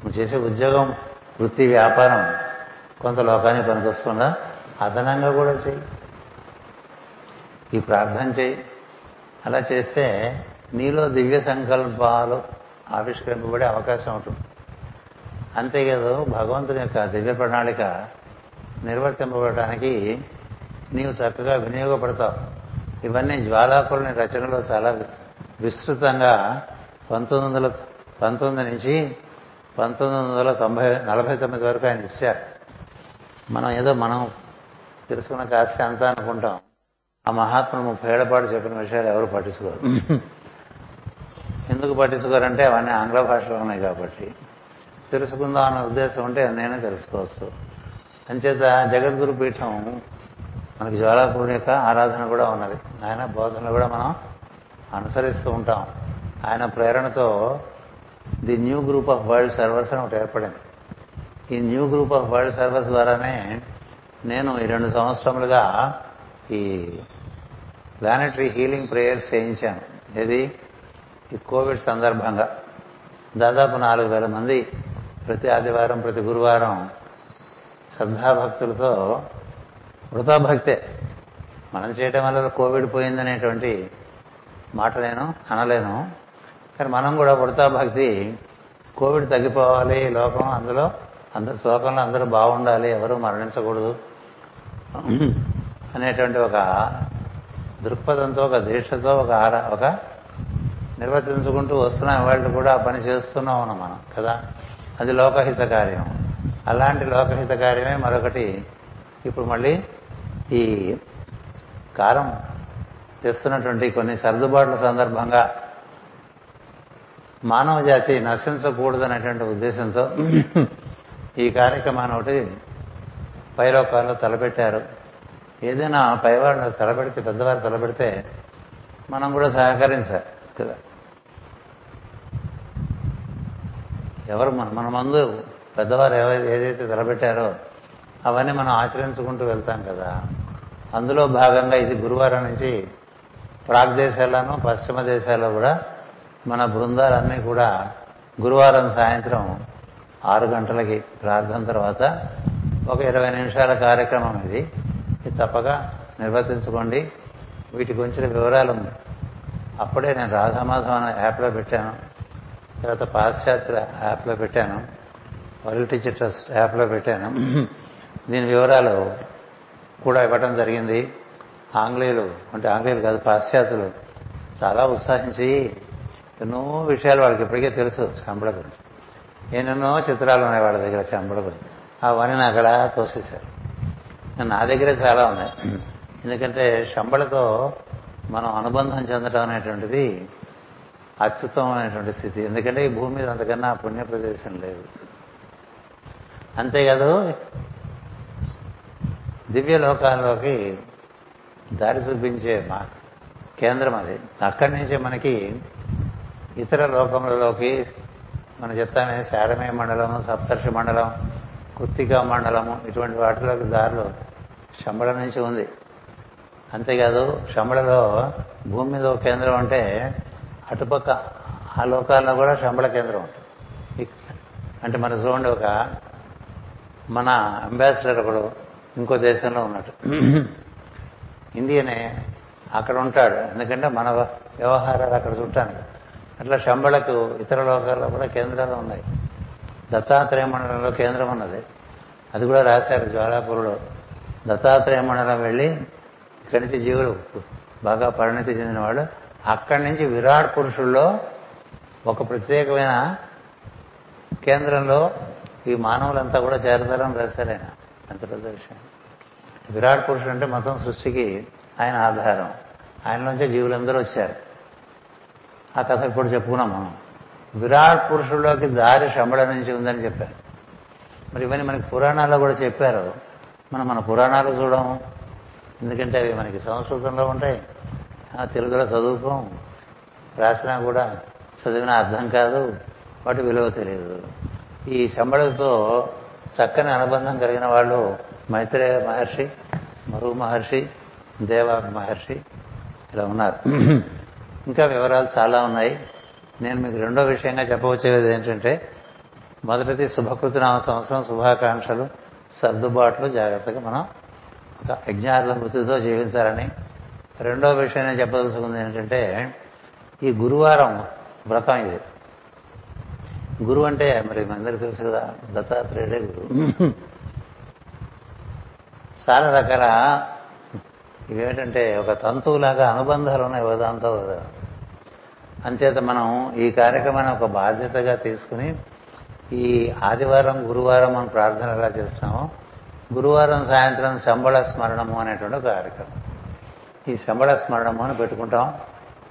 నువ్వు చేసే ఉద్యోగం వృత్తి వ్యాపారం. కొంత లోకానికి పనికొస్తుందా? అదనంగా కూడా చెయ్యి. ఈ ప్రార్థన చేయి అలా చేస్తే నీలో దివ్య సంకల్పాలు ఆవిష్కరింపబడే అవకాశం ఉంటుంది. అంతేకాదు భగవంతుని యొక్క దివ్య ప్రణాళిక నిర్వర్తింపబడటానికి నీవు చక్కగా వినియోగపడతావు. ఇవన్నీ జ్వాలాకులని రచనలో చాలా విస్తృతంగా పంతొమ్మిది వందల పంతొమ్మిది నుంచి పంతొమ్మిది వందల తొంభై నలభై తొమ్మిది వరకు ఆయన ఇచ్చారు. మనం ఏదో మనం తెలుసుకున్న కాస్త అంతా అనుకుంటాం. ఆ మహాత్ముడు ముప్పై ఏళ్ళ పాటు చెప్పిన విషయాలు ఎవరు పట్టించుకోరు. ఎందుకు పట్టించుకోరంటే అవన్నీ ఆంగ్ల భాషలో ఉన్నాయి కాబట్టి. తెలుసుకుందాం అన్న ఉద్దేశం ఉంటే నేనే తెలుసుకోవచ్చు. అంచేత జగద్గురు పీఠం మనకి జ్వాలాపూడి యొక్క ఆరాధన కూడా ఉన్నది. ఆయన బోధనలు కూడా మనం అనుసరిస్తూ ఉంటాం. ఆయన ప్రేరణతో the new group of world servers అని ఒకటి ఏర్పడింది. ఈ new group of world service ద్వారానే నేను ఈ రెండు సంవత్సరములుగా ఈ ప్లానటరీ హీలింగ్ ప్రేయర్స్ చేయించాను. ఏది? ఈ కోవిడ్ సందర్భంగా. దాదాపు నాలుగు వేల మంది ప్రతి ఆదివారం ప్రతి గురువారం శ్రద్ధాభక్తులతో వృతాభక్తే మనం చేయటం వల్ల కోవిడ్ పోయిందనేటువంటి మాట నేను అనలేను. కానీ మనం కూడా వృతాభక్తి కోవిడ్ తగ్గిపోవాలి లోకం అందులో అందరు లోకంలో అందరూ బాగుండాలి ఎవరు మరణించకూడదు. అనేటువంటి ఒక దృక్పథంతో ఒక దీక్షతో ఒక ఆర ఒక నిర్వర్తించుకుంటూ వస్తున్నాం వాళ్ళు కూడా ఆ పని చేస్తున్నాం ఉన్నాం మనం కదా? అది లోకహిత కార్యం. అలాంటి లోకహిత కార్యమే మరొకటి. ఇప్పుడు మళ్ళీ ఈ కాలం తెస్తున్నటువంటి కొన్ని సర్దుబాట్ల సందర్భంగా మానవ జాతి నశించకూడదనేటువంటి ఉద్దేశంతో ఈ కార్యక్రమాన్ని ఒకటి పైలోకాల్లో తలపెట్టారు. ఏదైనా పైవాళ్ళు తలపెడితే పెద్దవారు తలపెడితే మనం కూడా సహకరించాలి కదా. ఎవరు మన మన మందు పెద్దవారు ఏవైతే ఏదైతే తలపెట్టారో అవన్నీ మనం ఆచరించుకుంటూ వెళ్తాం కదా. అందులో భాగంగా ఇది గురువారం నుంచి ప్రాగ్ దేశాల్లోనూ పశ్చిమ దేశాల్లో కూడా మన బృందాలన్నీ కూడా గురువారం సాయంత్రం ఆరు గంటలకి ప్రార్థన తర్వాత ఒక ఇరవై నిమిషాల కార్యక్రమం ఇది. ఇది తప్పక నిర్వర్తించుకోండి. వీటి గురించిన వివరాలు అప్పుడే నేను రాధామాధవన యాప్లో పెట్టాను. తర్వాత పాశ్చాత్య యాప్లో పెట్టాను. వరల్డ్ టీచర్ ట్రస్ట్ యాప్లో పెట్టాను. దీని వివరాలు కూడా ఇవ్వటం జరిగింది. ఆంగ్లేయులు అంటే ఆంగ్లేయులు కాదు పాశ్చాత్యులు చాలా ఉత్సాహించి ఎన్నో విషయాలు వాళ్ళకి ఇప్పటికే తెలుసు శంబళ గురించి. ఎన్నెన్నో చిత్రాలు ఉన్నాయి వాళ్ళ దగ్గర శంబళ గురించి. అవన్నీ నాకు అలా తోసేశారు. నా దగ్గరే చాలా ఉన్నాయి. ఎందుకంటే శంబళతో మనం అనుబంధం చెందడం అనేటువంటిది అత్యుత్తమైనటువంటి స్థితి. ఎందుకంటే ఈ భూమి మీద అంతకన్నా పుణ్య ప్రదేశం లేదు. అంతేకాదు దివ్య లోకాల్లోకి దారి చూపించే మా కేంద్రం అది. అక్కడి నుంచే మనకి ఇతర లోకములలోకి మనం చెప్తామే శారమయ మండలము సప్తర్షి మండలం కుత్తికా మండలము ఇటువంటి వాటిలోకి దారిలో శంబళ నుంచి ఉంది. అంతేకాదు శంబళలో భూమి మీద ఒక కేంద్రం అంటే అటుపక్క ఆ లోకాల్లో కూడా శంబళ కేంద్రం ఉంటుంది. అంటే మన చూడండి ఒక మన అంబాసిడర్ ఒకడు ఇంకో దేశంలో ఉన్నట్టు. ఇండియనే అక్కడ ఉంటాడు. ఎందుకంటే మన వ్యవహారాలు అక్కడ చుట్టానికి అట్లా శంబళకు ఇతర లోకాల్లో కూడా కేంద్రాలు ఉన్నాయి. దత్తాత్రేయ మండలంలో కేంద్రం ఉన్నది. అది కూడా రాశారు జ్వాలాపురులో దత్తాత్రేయ మండలం వెళ్ళి ఇక్కడి నుంచి జీవులు బాగా పరిణతి చెందిన వాళ్ళు. అక్కడి నుంచి విరాట్ పురుషుల్లో ఒక ప్రత్యేకమైన కేంద్రంలో ఈ మానవులంతా కూడా చేరతారని రాశారు ఆయన. ఎంత పెద్ద విషయం. విరాట్ పురుషుడు అంటే మొత్తం సృష్టికి ఆయన ఆధారం. ఆయన నుంచే జీవులందరూ వచ్చారు. ఆ కథ ఇప్పుడు చెప్పుకున్నాం మనం విరాట్ పురుషుల్లోకి దారి శంబళ నుంచి ఉందని చెప్పారు. మరి ఇవన్నీ మనకి పురాణాల్లో కూడా చెప్పారు. మనం మన పురాణాలు చూడము ఎందుకంటే అవి మనకి సంస్కృతంలో ఉంటాయి. ఆ తెలుగులో చదువుకోం. రాసినా కూడా చదివిన అర్థం కాదు. వాటి విలువ తెలియదు. ఈ శంబళతో చక్కని అనుబంధం కలిగిన వాళ్ళు మైత్రేయ మహర్షి మరుగు మహర్షి దేవ మహర్షి ఇలా ఉన్నారు. ఇంకా వివరాలు చాలా ఉన్నాయి. నేను మీకు రెండో విషయంగా చెప్పవచ్చేది ఏంటంటే మొదటిది శుభకృతి నామ సంవత్సరం శుభాకాంక్షలు సర్దుబాట్లు జాగ్రత్తగా మనం ఒక యజ్ఞార్థ మృతితో జీవించాలని. రెండో విషయం నేను చెప్పదలుచుకుంది ఏంటంటే ఈ గురువారం వ్రతం ఇది. గురువు అంటే మరి అందరికీ తెలుసు కదా దత్తాత్రేయుడే గురువు చాలా రకాల ఇవేంటంటే ఒక తంతువులాగా అనుబంధాలు ఉన్నాయి ఉదాంతో అంచేత మనం ఈ కార్యక్రమాన్ని ఒక బాధ్యతగా తీసుకుని ఈ ఆదివారం గురువారం మనం ప్రార్థన ఎలా చేస్తున్నామో గురువారం సాయంత్రం శంబళ స్మరణము అనేటువంటి ఒక కార్యక్రమం. ఈ శంబళ స్మరణము అని పెట్టుకుంటాం.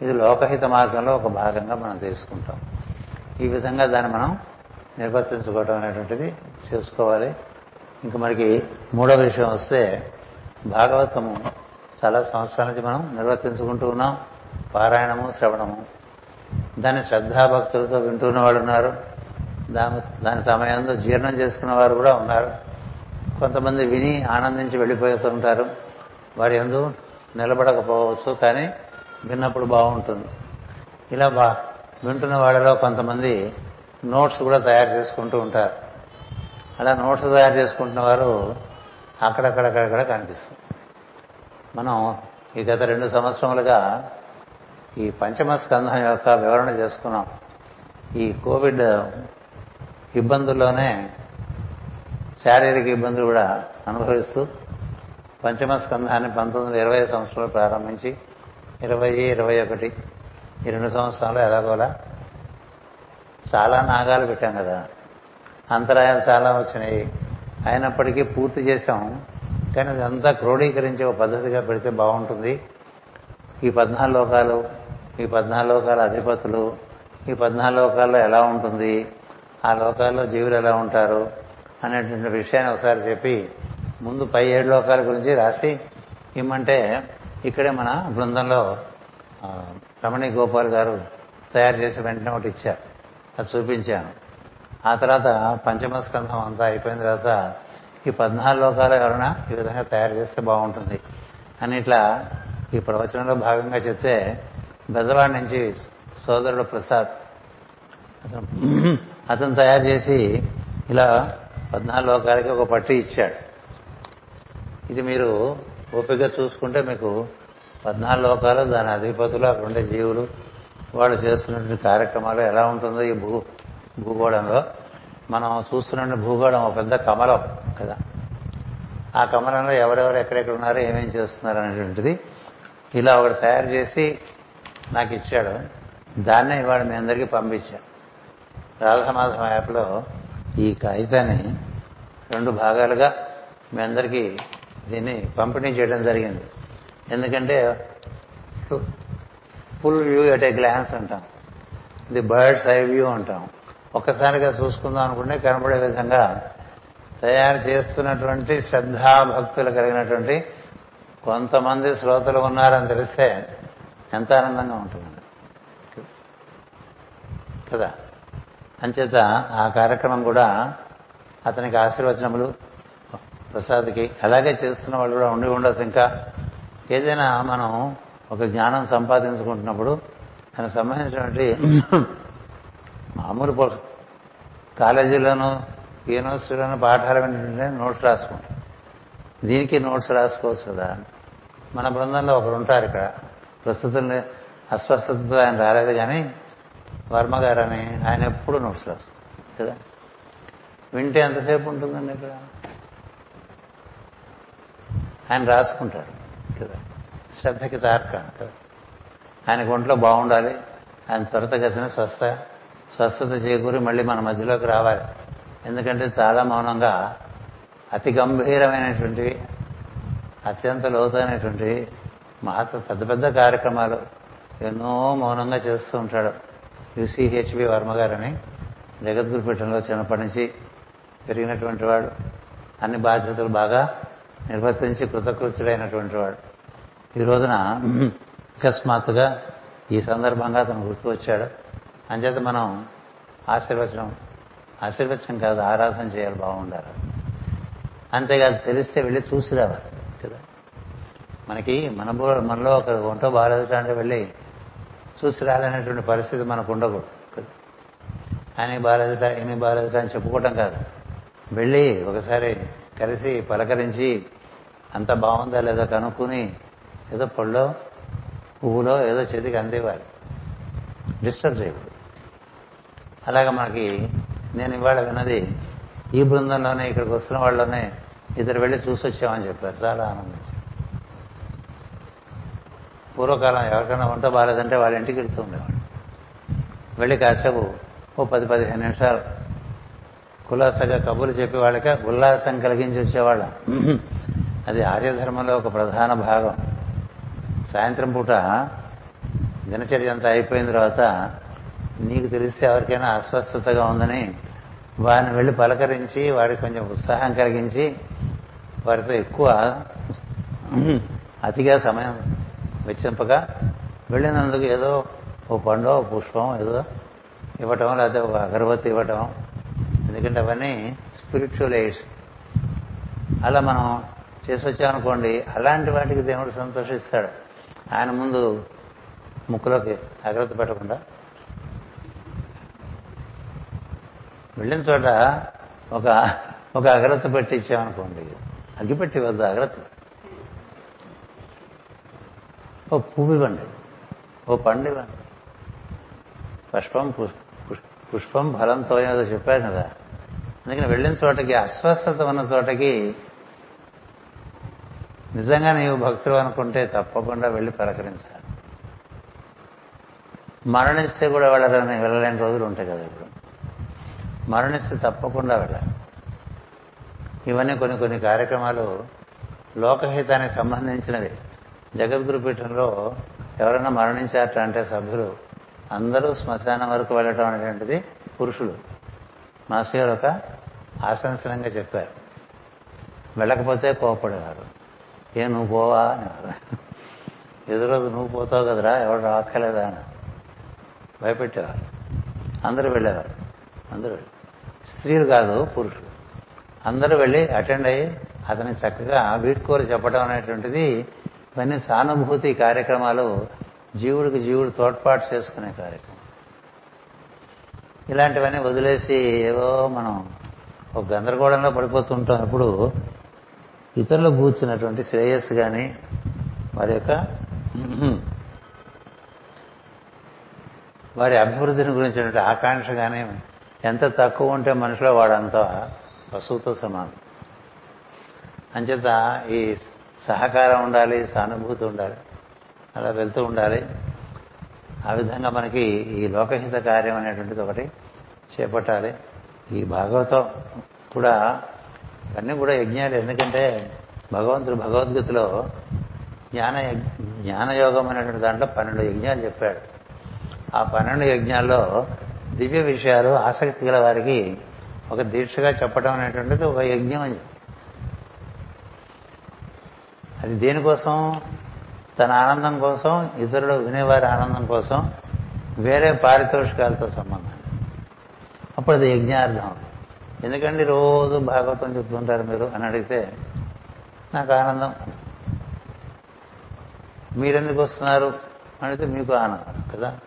ఇది లోకహిత మార్గంలో ఒక భాగంగా మనం తీసుకుంటాం. ఈ విధంగా దాన్ని మనం నిర్వర్తించుకోవడం అనేటువంటిది చేసుకోవాలి. ఇంకా మనకి మూడో విషయం వస్తే భాగవతము చాలా సంవత్సరాల నుంచి మనం నిర్వర్తించుకుంటూ ఉన్నాం. పారాయణము శ్రవణము. దాన్ని శ్రద్ధాభక్తులతో వింటున్న వాళ్ళు ఉన్నారు. దాని దాని సమయంలో జీర్ణం చేసుకున్న వారు కూడా ఉన్నారు. కొంతమంది విని ఆనందించి వెళ్ళిపోతుంటారు వారి ఎందు నిలబడకపోవచ్చు కానీ విన్నప్పుడు బాగుంటుంది. ఇలా బా వింటున్న వాళ్ళలో కొంతమంది నోట్స్ కూడా తయారు చేసుకుంటూ ఉంటారు. అలా నోట్స్ తయారు చేసుకుంటున్న వారు అక్కడక్కడక్కడక్కడ కనిపిస్తుంది మనం ఈ గత రెండు సంవత్సరములుగా ఈ పంచమ స్కంధం యొక్క వివరణ చేసుకున్నాం. ఈ కోవిడ్ ఇబ్బందుల్లోనే శారీరక ఇబ్బందులు కూడా అనుభవిస్తూ పంచమ స్కంధాన్ని పంతొమ్మిది వందల ఇరవై సంవత్సరంలో ప్రారంభించి ఇరవై ఇరవై ఒకటి ఈ రెండు సంవత్సరాలు ఎలాగోలా చాలా నాగాలు పెట్టాం కదా. అంతరాయాలు చాలా వచ్చినాయి. అయినప్పటికీ పూర్తి చేశాం. కానీ అదంతా క్రోడీకరించే ఒక పద్ధతిగా పెడితే బాగుంటుంది. ఈ పద్నాలుగు లోకాలు ఈ పద్నాలుగు లోకాల అధిపతులు ఈ పద్నాలుగు లోకాల్లో ఎలా ఉంటుంది ఆ లోకాల్లో జీవులు ఎలా ఉంటారు అనేటువంటి విషయాన్ని ఒకసారి చెప్పి ముందు పై ఏడు లోకాల గురించి రాసి ఇమ్మంటే ఇక్కడే మన బృందంలో రమణి గోపాల్ గారు తయారు చేసి వెంటనే ఒకటి ఇచ్చారు. అది చూపించాను. ఆ తర్వాత పంచమస్కంధం అంతా అయిపోయిన తర్వాత ఈ పద్నాలుగు లోకాలు ఎవరైనా ఈ విధంగా తయారు చేస్తే బాగుంటుంది. అని ఇట్లా ఈ ప్రవచనంలో భాగంగా చెప్తే బెజవాడ నుంచి సోదరుడు ప్రసాద్ అతను అతను తయారు చేసి ఇలా పద్నాలుగు లోకాలకి ఒక పట్టి ఇచ్చాడు. ఇది మీరు ఓపిక చూసుకుంటే మీకు పద్నాలుగు లోకాలు దాని అధిపతులు అక్కడ ఉండే జీవులు వాళ్ళు చేస్తున్నటువంటి కార్యక్రమాలు ఎలా ఉంటుందో ఈ భూ భూగోళంలో. మనం చూస్తున్న భూగోళం ఒక పెద్ద కమలం. కదా. ఆ కమలంలో ఎవరెవరు ఎక్కడెక్కడ ఉన్నారో ఏమేం చేస్తున్నారు అనేటువంటిది ఇలా ఒకటి తయారు చేసి నాకు ఇచ్చాడు. దాన్నే ఇవాళ మీ అందరికీ పంపించాను రాధామాధవ యాప్లో ఈ కాగితాన్ని రెండు భాగాలుగా మీ అందరికీ దీన్ని పంపిణీ చేయడం జరిగింది. ఎందుకంటే full view at a glance అంటాం. ది బర్డ్స్ ఐ వ్యూ అంటాం. ఒక్కసారిగా చూసుకుందాం అనుకుంటే కనబడే విధంగా తయారు చేస్తున్నటువంటి శ్రద్ధాభక్తులు కలిగినటువంటి కొంతమంది శ్రోతలు ఉన్నారని తెలిస్తే ఎంత ఆనందంగా ఉంటుంది కదా? అంచేత ఆ కార్యక్రమం కూడా అతనికి ఆశీర్వచనములు ప్రసాద్కి అలాగే చేస్తున్న వాళ్ళు కూడా ఉండి ఉండొచ్చు. ఇంకా ఏదైనా మనం ఒక జ్ఞానం సంపాదించుకుంటున్నప్పుడు దానికి సంబంధించినటువంటి మామూలు కాలేజీలోనూ యూనివర్సిటీలోనూ పాఠాలు ఏంటంటే నోట్స్ రాసుకుంటాం. దీనికి నోట్స్ రాసుకోవచ్చు కదా. మన బృందంలో ఒకరు ఉంటారు ఇక్కడ. ప్రస్తుతం అస్వస్థతతో ఆయన రాలేదు కానీ వర్మ గారని ఆయన ఎప్పుడు నోట్స్ రాసుకో కదా? వింటే ఎంతసేపు ఉంటుందండి ఇక్కడ? ఆయన రాసుకుంటాడు కదా? శ్రద్ధకి తార్క కదా? ఆయనకు ఒంట్లో బాగుండాలి. ఆయన త్వరితగతిన స్వస్థ స్వస్థత చేకూరి మళ్ళీ మన మధ్యలోకి రావాలి. ఎందుకంటే చాలా మౌనంగా అతి గంభీరమైనటువంటి అత్యంత లోతైనటువంటి మహత్వ పెద్ద పెద్ద కార్యక్రమాలు ఎన్నో మౌనంగా చేస్తూ ఉంటాడు. యుసిహెచ్బి వర్మ గారని జగద్గురుపీఠంలో చిన్నప్పటి నుంచి పెరిగినటువంటి వాడు. అన్ని బాధ్యతలు బాగా నిర్వర్తించి కృతకృత్యుడైనటువంటి వాడు. ఈ రోజున అకస్మాత్తుగా ఈ సందర్భంగా అతను గుర్తు వచ్చాడు. అంచేత మనం ఆశీర్వచనం ఆశీర్వచనం కాదు ఆరాధన చేయాలి బాగుండాలి. అంతేకాదు తెలిస్తే వెళ్ళి చూసి రావాలి కదా? మనకి మన మనలో ఒక వంట బాగాలేదు అంటే వెళ్ళి చూసి రాలనేటువంటి పరిస్థితి మనకు ఉండకూడదు కదా? ఆయన బాగాలేదుట ఈయన బాగాలేదుట అని చెప్పుకోవటం కాదు. వెళ్ళి ఒకసారి కలిసి పలకరించి అంత బాగుందా లేదో కనుక్కుని ఏదో పళ్ళో పువ్వులో ఏదో చేతికి అందేవారు డిస్టర్బ్ చేయకూడదు. అలాగా మనకి నేను ఇవాళ విన్నది ఈ బృందంలోనే ఇక్కడికి వస్తున్న వాళ్ళలోనే ఇద్దరు వెళ్ళి చూసి వచ్చామని చెప్పారు. చాలా ఆనందించి పూర్వకాలం ఎవరికైనా వంట బాగాలేదంటే వాళ్ళ ఇంటికి వెళ్తూ ఉండేవాడు వెళ్ళి కాసేపు ఓ పది పదిహేను నిమిషాలు కులాసగా కబుర్లు చెప్పి వాళ్ళకి ఉల్లాసం కలిగించి వచ్చేవాళ్ళం. అది ఆర్యధర్మంలో ఒక ప్రధాన భాగం. సాయంత్రం పూట దినచర్య అంతా అయిపోయిన తర్వాత నీకు తెలిస్తే ఎవరికైనా అస్వస్థతగా ఉందని వారిని వెళ్ళి పలకరించి వారికి కొంచెం ఉత్సాహం కలిగించి వారితో ఎక్కువ అతిగా సమయం వెచ్చింపగా వెళ్ళినందుకు ఏదో ఓ పండు ఓ పుష్పం ఏదో ఇవ్వటం లేకపోతే ఒక అగరబత్తి ఇవ్వటం. ఎందుకంటే అవన్నీ స్పిరిచువల్ ఎయిడ్స్ అలా మనం చేసి వచ్చామనుకోండి అలాంటి వాటికి దేవుడు సంతోషిస్తాడు. ఆయన ముందు ముక్కులోకి అగ్రత పెట్టకుండా వెళ్ళిన చోట ఒక ఒక అగ్రత పెట్టి ఇచ్చామనుకోండి అగ్గిపెట్టి వద్దు అగ్రత. ఓ పువ్వు ఇవ్వండి. ఓ పండు ఇవ్వండి. పుష్పం పుష్పం ఫలంతో ఏదో చెప్పాను కదా. అందుకని వెళ్ళిన చోటకి అస్వస్థత ఉన్న చోటకి నిజంగా నీవు భక్తులు అనుకుంటే తప్పకుండా వెళ్ళి పలకరించాలి. మరణిస్తే కూడా వెళ్ళరని వెళ్ళలేని రోజులు ఉంటాయి కదా ఇప్పుడు. మరణిస్తే తప్పకుండా వెళ్ళాలి. ఇవన్నీ కొన్ని కొన్ని కార్యక్రమాలు లోకహితానికి సంబంధించినవి. జగద్గురు పీఠంలో ఎవరైనా మరణించారట అంటే సభ్యులు అందరూ శ్మశానం వరకు వెళ్ళటం అనేటువంటిది పురుషులు. మాస్టర్ గారు ఒక ఆశంసనంగా చెప్పారు. వెళ్ళకపోతే కోపడేవారు. ఏ నువ్వు పోవా ఎదురోజు నువ్వు పోతావు కదరా ఎవరు రాక్కలేదా అని భయపెట్టేవారు. అందరూ వెళ్ళేవారు. అందరూ వెళ్ళారు. స్త్రీలు కాదు పురుషులు. అందరూ వెళ్ళి అటెండ్ అయ్యి అతని చక్కగా వీడ్కోలు చెప్పడం అనేటువంటిది ఇవన్నీ సానుభూతి కార్యక్రమాలు జీవుడికి జీవుడు తోడ్పాటు చేసుకునే కార్యక్రమం. ఇలాంటివన్నీ వదిలేసి ఏవో మనం ఒక గందరగోళంలో పడిపోతుంటాం. ఇప్పుడు ఇతరులు కూర్చున్నటువంటి శ్రేయస్సు కానీ వారి యొక్క వారి అభివృద్ధిని గురించినటువంటి ఆకాంక్ష కానీ ఎంత తక్కువ ఉంటే మనిషిలో వాడంతా పశువుతో సమానం. అంచేత ఈ సహకారం ఉండాలి సానుభూతి ఉండాలి అలా వెళ్తూ ఉండాలి. ఆ విధంగా మనకి ఈ లోకహిత కార్యం అనేటువంటిది ఒకటి చేపట్టాలి. ఈ భాగవతం కూడా ఇవన్నీ కూడా యజ్ఞాలు. ఎందుకంటే భగవంతుడు భగవద్గీతలో జ్ఞాన జ్ఞానయోగం అనేటువంటి దాంట్లో పన్నెండు యజ్ఞాలు చెప్పాడు. ఆ పన్నెండు యజ్ఞాల్లో దివ్య విషయాలు ఆసక్తి గల వారికి ఒక దీక్షగా చెప్పడం అనేటువంటిది ఒక యజ్ఞం అని అది దేనికోసం? తన ఆనందం కోసం ఇతరులు వినేవారి ఆనందం కోసం వేరే పారితోషికాలతో సంబంధం. అప్పుడు అది యజ్ఞార్థం. ఎందుకండి రోజు భాగవతం చెప్తుంటారు మీరు అని అడిగితే నాకు ఆనందం. మీరెందుకు వస్తున్నారు? అడిగితే మీకు ఆనందం కదా?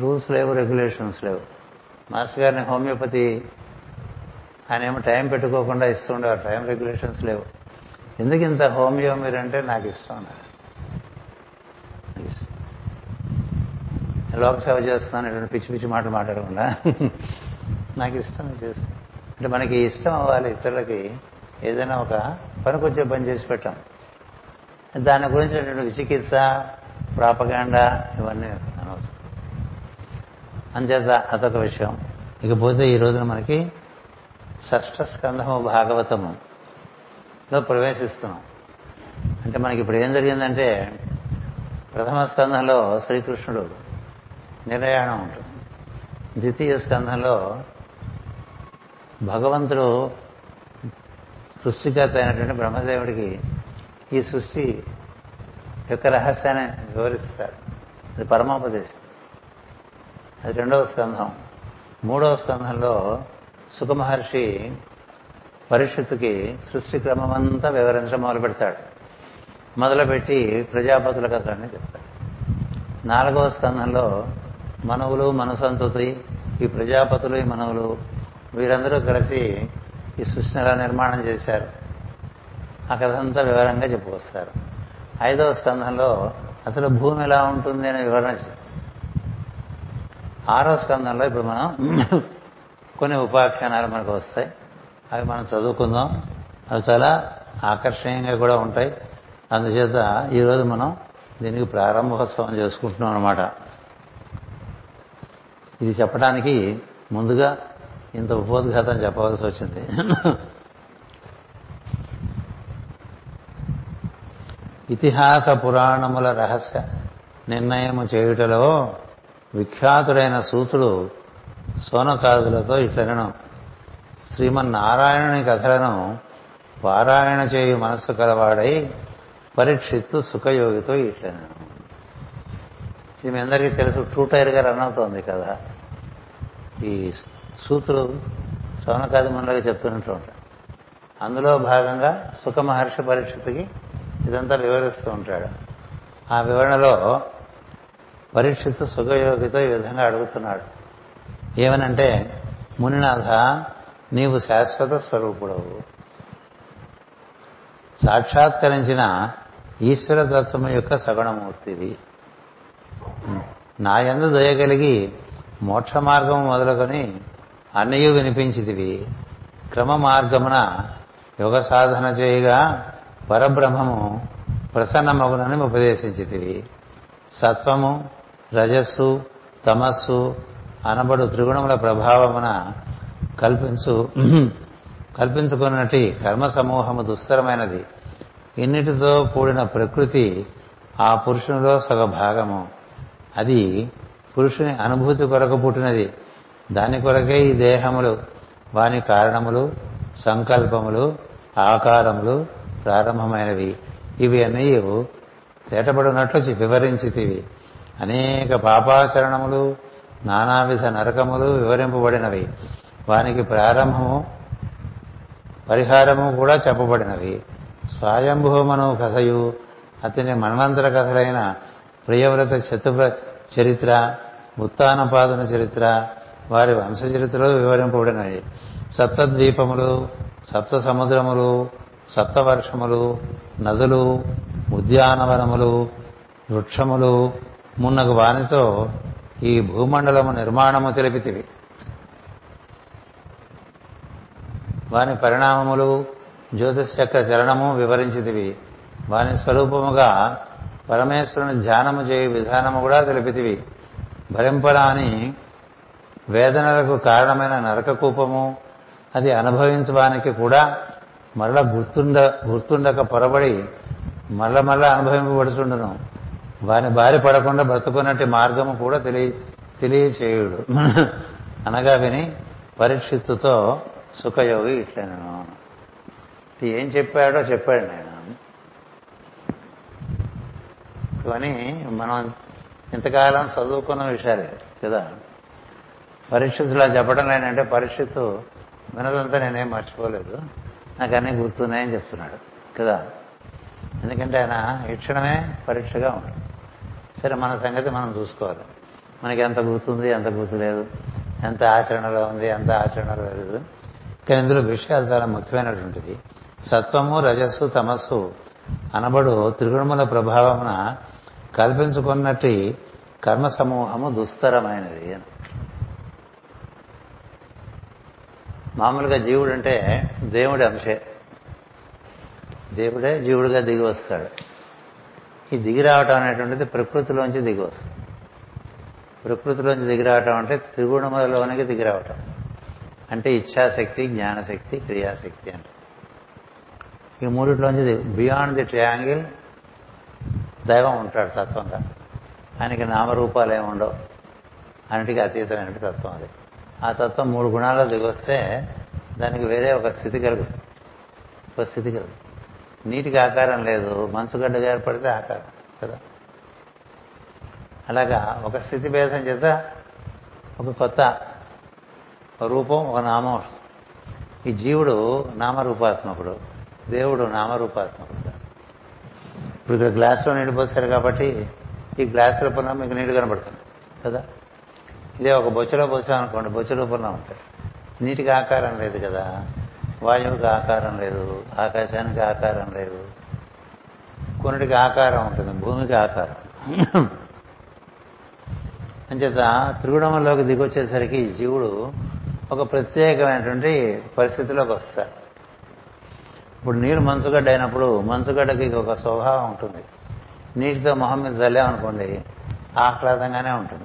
రూల్స్ లేవు రెగ్యులేషన్స్ లేవు. మాస్టర్ గారిని హోమియోపతి ఆయన ఏమో టైం పెట్టుకోకుండా ఇస్తుండేవారు టైం రెగ్యులేషన్స్ లేవు. ఎందుకు ఇంత హోమియో మీరంటే నాకు ఇష్టం నాకు ఇష్టం. లోక సేవ చేస్తున్నాను ఇటువంటి పిచ్చి పిచ్చి మాటలు మాట్లాడకుండా నాకు ఇష్టం చేస్తాను అంటే మనకి ఇష్టం అవ్వాలి ఇతరులకి ఏదైనా ఒక పనికొచ్చే పని చేసి పెట్టాం. దాని గురించినటువంటి చికిత్స ప్రాపగాండా ఇవన్నీ అనవసరం. అంచేత అదొక విషయం. ఇకపోతే ఈ రోజున మనకి షష్ఠ స్కంధము భాగవతము లో ప్రవేశిస్తున్నాం. అంటే మనకి ఇప్పుడు ఏం జరిగిందంటే ప్రథమ స్కంధంలో శ్రీకృష్ణుడు నిర్యాణం ఉంటుంది. ద్వితీయ స్కంధంలో భగవంతుడు సృష్టికర్త అయినటువంటి బ్రహ్మదేవుడికి ఈ సృష్టి యొక్క రహస్యాన్ని వివరిస్తాడు. అది పరమోపదేశం. అది రెండవ స్కంధం. మూడవ స్కంధంలో సుఖమహర్షి పరిషత్తుకి సృష్టి క్రమమంతా వివరించడం మొదలు పెడతాడు మొదలుపెట్టి ప్రజాపతుల కథలన్నీ చెప్తాడు. నాలుగవ స్కంధంలో మనవులు మనసంతతి ఈ ప్రజాపతులు ఈ మనవులు వీరందరూ కలిసి ఈ సృష్టిని ఎలా నిర్మాణం చేశారు. ఆ కథ అంతా వివరంగా చెప్పుకొస్తారు. ఐదవ స్కంధంలో అసలు భూమి ఎలా ఉంటుంది అనే వివరణ ఆరో స్కంధంలో ఇప్పుడు మనం కొన్ని ఉపాఖ్యానాలు మనకు వస్తాయి. అవి మనం చదువుకుందాం. అవి చాలా ఆకర్షణీయంగా కూడా ఉంటాయి. అందుచేత ఈరోజు మనం దీనికి ప్రారంభోత్సవం చేసుకుంటున్నాం అనమాట ఇది చెప్పడానికి ముందుగా ఇంత ఉపోద్ఘాతం చెప్పవలసి వచ్చింది. ఇతిహాస పురాణముల రహస్య నిర్ణయము చేయుటలో విఖ్యాతుడైన సూతుడు సోనకాదులతో ఇట్లనను శ్రీమన్నారాయణుని కథలను పారాయణ చేయు మనస్సు కలవాడై పరీక్షిత్తు సుఖయోగితో ఇట్లనను ఇది మీ అందరికీ తెలుసు టూ టైర్గా రన్ అవుతోంది కదా ఈ సూతుడు సోనకాది మనలోకి చెప్తున్నట్టు ఉంటాడు. అందులో భాగంగా సుఖ మహర్షి పరీక్షితుకి ఇదంతా వివరిస్తూ ఉంటాడు. ఆ వివరణలో పరీక్షిత్ సుఖయోగితో ఈ విధంగా అడుగుతున్నాడు. ఏమనంటే మునినాథ నీవు శాశ్వత స్వరూపుడవు. సాక్షాత్కరించిన ఈశ్వరతత్వం యొక్క సగుణమూర్తివి. నాయందు దయ దయగలిగి మోక్ష మార్గము మొదలుకొని అన్నయు వినిపించితివి. క్రమ మార్గమున యోగ సాధన చేయగా పరబ్రహ్మము ప్రసన్నమగునని ఉపదేశించితివి. సత్వము రజస్సు తమస్సు అనబడు త్రిగుణముల ప్రభావమున కల్పించు కల్పించుకున్నటి కర్మ సమూహము దుస్తరమైనది ఇన్నిటితో కూడిన ప్రకృతి ఆ పురుషునిలో సగ భాగము అది పురుషుని అనుభూతి కొరకు పుట్టినది. దాని కొరకే ఈ దేహములు వాని కారణములు సంకల్పములు ఆకారములు ప్రారంభమైనవి. ఇవి అన్నీ తేటపడినట్లు వివరించితివి. అనేక పాపాచరణములు నానావిధ నరకములు వివరింపబడినవి. వానికి ప్రారంభము పరిహారము కూడా చెప్పబడినవి. స్వయంభూమను కథయు అతని మన్వంతర కథలైన ప్రియవ్రత చతుర చరిత్ర ఉత్తానపాదన చరిత్ర వారి వంశ చరిత్రలు వివరింపబడినవి. సప్తద్వీపములు సప్త సముద్రములు సప్తవర్షములు నదులు ఉద్యానవనములు వృక్షములు మున్నగు వానితో ఈ భూమండలము నిర్మాణము తెలిపితివి. వాని పరిణామములు జ్యోతిషక్క చరణము వివరించితివి. వాని స్వరూపముగా పరమేశ్వరుని ధ్యానము చేయు విధానము కూడా తెలిపితివి. భరింపరాని వేదనలకు కారణమైన నరకకూపము అది అనుభవించడానికి కూడా మరల గుర్తుండ గుర్తుండక పొరబడి మరల మరల అనుభవింపబడుతుండను వారి బారి పడకుండా బ్రతుకున్నట్టు మార్గము కూడా తెలియ తెలియచేయుడు. అనగా విని పరీక్షిత్తుతో సుఖయోగి ఇట్లనను. ఏం చెప్పాడో చెప్పాడు నేను. కానీ మనం ఇంతకాలం చదువుకున్న విషయాలే కదా? పరీక్షితులా చెప్పడం లేనంటే పరీక్షిత్తు వినదంతా నేనేం మర్చిపోలేదు. నాకు అన్నీ గుర్తున్నాయని చెప్తున్నాడు కదా? ఎందుకంటే ఆయన ఈ క్షణమే పరీక్షగా ఉంటుంది సరే మన సంగతి మనం చూసుకోవాలి. మనకి ఎంత గుర్తుంది ఎంత గుర్తులేదు ఎంత ఆచరణలో ఉంది ఎంత ఆచరణలో లేదు. కానీ ఇందులో విషయాలు చాలా ముఖ్యమైనటువంటిది. సత్వము రజస్సు తమస్సు అనబడు త్రిగుణముల ప్రభావమున కల్పించుకున్నట్టు కర్మ సమూహము దుస్తరమైనది అని. మామూలుగా జీవుడు అంటే దేవుడి అంశే. దేవుడే జీవుడిగా దిగి వస్తాడు. ఈ దిగి రావటం అనేటువంటిది ప్రకృతిలోంచి దిగి వస్తుంది. ప్రకృతిలోంచి దిగి రావటం అంటే త్రిగుణములలోనికి దిగి రావటం అంటే ఇచ్ఛాశక్తి జ్ఞానశక్తి క్రియాశక్తి అంట. ఈ మూడిట్లోంచి బియాండ్ ది ట్రయాంగిల్ దైవం ఉంటాడు తత్వంగా ఆయనకి నామరూపాలు ఏమి ఉండవు. అన్నిటికీ అతీతమైన తత్వం అది. ఆ తత్వం మూడు గుణాల్లో దిగొస్తే దానికి వేరే ఒక స్థితి కలుగుతుంది. ఒక స్థితి కలుగు నీటికి ఆకారం లేదు మంచుగడ్డగా ఏర్పడితే ఆకారం కదా? అలాగా ఒక స్థితి భేదం చేత ఒక కొత్త రూపం ఒక నామం వస్తుంది. ఈ జీవుడు నామరూపాత్మకుడు దేవుడు నామరూపాత్మకుడు. ఇప్పుడు ఇక్కడ గ్లాసులో నీళ్ళు పోసారు కాబట్టి ఈ గ్లాస్ రూపంలో మీకు నీళ్ళు కనబడుతుంది కదా? ఇదే ఒక బొచ్చలో పోసామనుకోండి బొచ్చ రూపంలో ఉంటాయి. నీటికి ఆకారం లేదు కదా? వాయువుకి ఆకారం లేదు ఆకాశానికి ఆకారం లేదు. కొన్నిటికి ఆకారం ఉంటుంది భూమికి ఆకారం. అంచేత త్రిగుణంలోకి దిగొచ్చేసరికి జీవుడు ఒక ప్రత్యేకమైనటువంటి పరిస్థితిలోకి వస్తాడు. ఇప్పుడు నీరు మంచుగడ్డ అయినప్పుడు మంచుగడ్డకి ఒక స్వభావం ఉంటుంది. నీటితో మొహం మీద చల్లామనుకోండి ఆహ్లాదంగానే ఉంటుంది.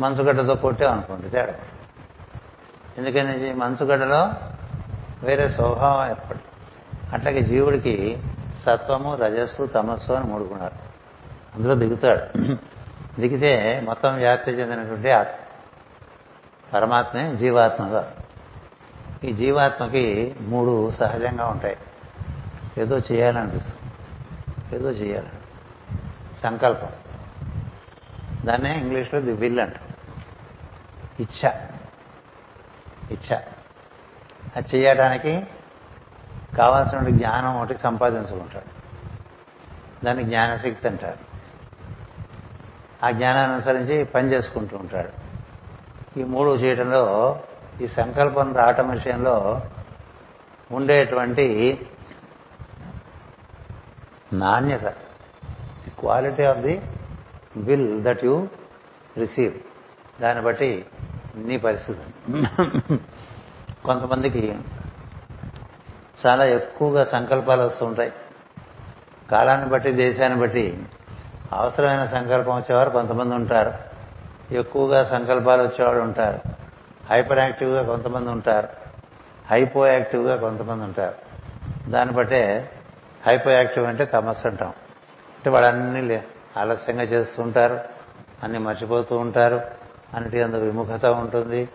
మంచుగడ్డతో కొట్టామనుకోండి తేడా. ఎందుకని? మంచుగడ్డలో వేరే స్వభావం ఏర్పడి అట్లాగే జీవుడికి సత్వము రజస్సు తమస్సు అని మూడు గుణాలు. అందులో దిగుతాడు. దిగితే మొత్తం వ్యాప్తి చెందినటువంటి ఆత్మ. పరమాత్మే జీవాత్మగా. ఈ జీవాత్మకి మూడు సహజంగా ఉంటాయి. ఏదో చేయాలనిపిస్తుంది. ఏదో చేయాలి. సంకల్పం. దాన్నే ఇంగ్లీష్లో ది విల్ అంట ఇచ్చ ఇచ్చ అది చేయడానికి కావాల్సిన జ్ఞానం ఒకటి సంపాదించుకుంటాడు. దాన్ని జ్ఞానశక్తి అంటారు. ఆ జ్ఞానాన్ని అనుసరించి పని చేసుకుంటూ ఉంటాడు. ఈ మూడు చేయడంలో ఈ సంకల్పం రావటం విషయంలో ఉండేటువంటి నాణ్యత the quality of the will that you receive దాన్ని బట్టి నీ పరిస్థితి. కొంతమందికి చాలా ఎక్కువగా సంకల్పాలు వస్తుంటాయి కాలాన్ని బట్టి దేశాన్ని బట్టి అవసరమైన సంకల్పం వచ్చేవారు కొంతమంది ఉంటారు. ఎక్కువగా సంకల్పాలు వచ్చేవాడు ఉంటారు. హైపర్ యాక్టివ్గా కొంతమంది ఉంటారు. హైపో యాక్టివ్గా కొంతమంది ఉంటారు. దాన్ని బట్టే హైపో యాక్టివ్ అంటే తమస్సు అంటాం. అంటే వాళ్ళన్నీ ఆలస్యంగా చేస్తూ ఉంటారు. అన్ని మర్చిపోతూ ఉంటారు. అన్నిటి అందుకు విముఖత ఉంటుంది.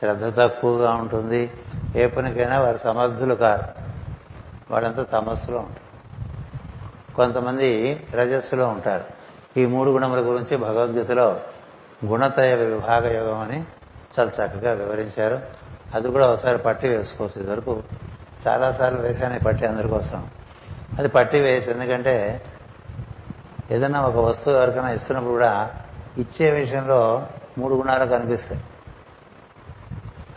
శ్రద్ధ తక్కువగా ఉంటుంది. ఏ పనికైనా వారు సమర్థులు కారు. వాళ్ళంతా తమస్సులో ఉంటారు. కొంతమంది రజస్సులో ఉంటారు. ఈ మూడు గుణముల గురించి భగవద్గీతలో గుణతయ విభాగ యోగం అని చాలా చక్కగా వివరించారు. అది కూడా ఒకసారి పట్టి వేసుకోవచ్చు. ఇదివరకు చాలాసార్లు వేశాను ఈ పట్టి అందరి కోసం. అది పట్టి వేసి ఎందుకంటే ఏదైనా ఒక వస్తువు ఎవరికైనా ఇస్తున్నప్పుడు కూడా ఇచ్చే విషయంలో మూడు గుణాలు కనిపిస్తాయి.